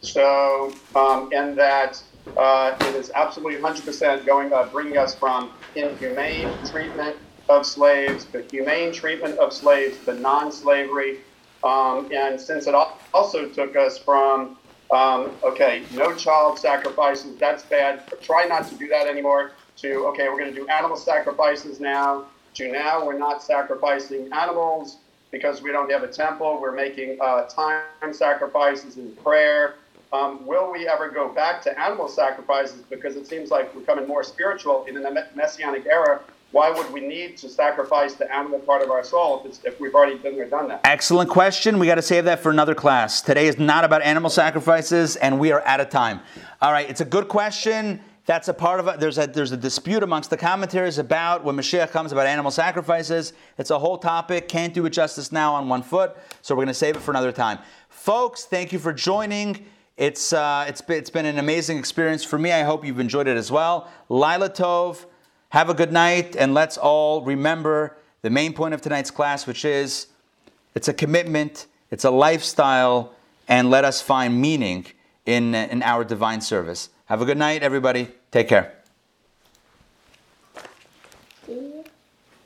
So, um, and that uh, it is absolutely 100% going, uh, bringing us from inhumane treatment of slaves to humane treatment of slaves to non-slavery. Um, and since it also took us from um, okay, no child sacrifices, that's bad. Try not to do that anymore. To, okay, we're going to do animal sacrifices now. To now, we're not sacrificing animals because we don't have a temple. We're making uh, time sacrifices and prayer. Um, will we ever go back to animal sacrifices? Because it seems like we're becoming more spiritual in the messianic era. Why would we need to sacrifice the animal part of our soul if, if we've already been there, done that? Excellent question. We got to save that for another class. Today is not about animal sacrifices, and we are out of time. All right, it's a good question. That's a part of it. There's a there's a dispute amongst the commentaries about when Mashiach comes about animal sacrifices. It's a whole topic. Can't do it justice now on one foot. So we're going to save it for another time. Folks, thank you for joining. It's uh, it's been, it's been an amazing experience for me. I hope you've enjoyed it as well. Lila Tov, have a good night, and let's all remember the main point of tonight's class, which is it's a commitment, it's a lifestyle, and let us find meaning in in our divine service. Have a good night, everybody. Take care.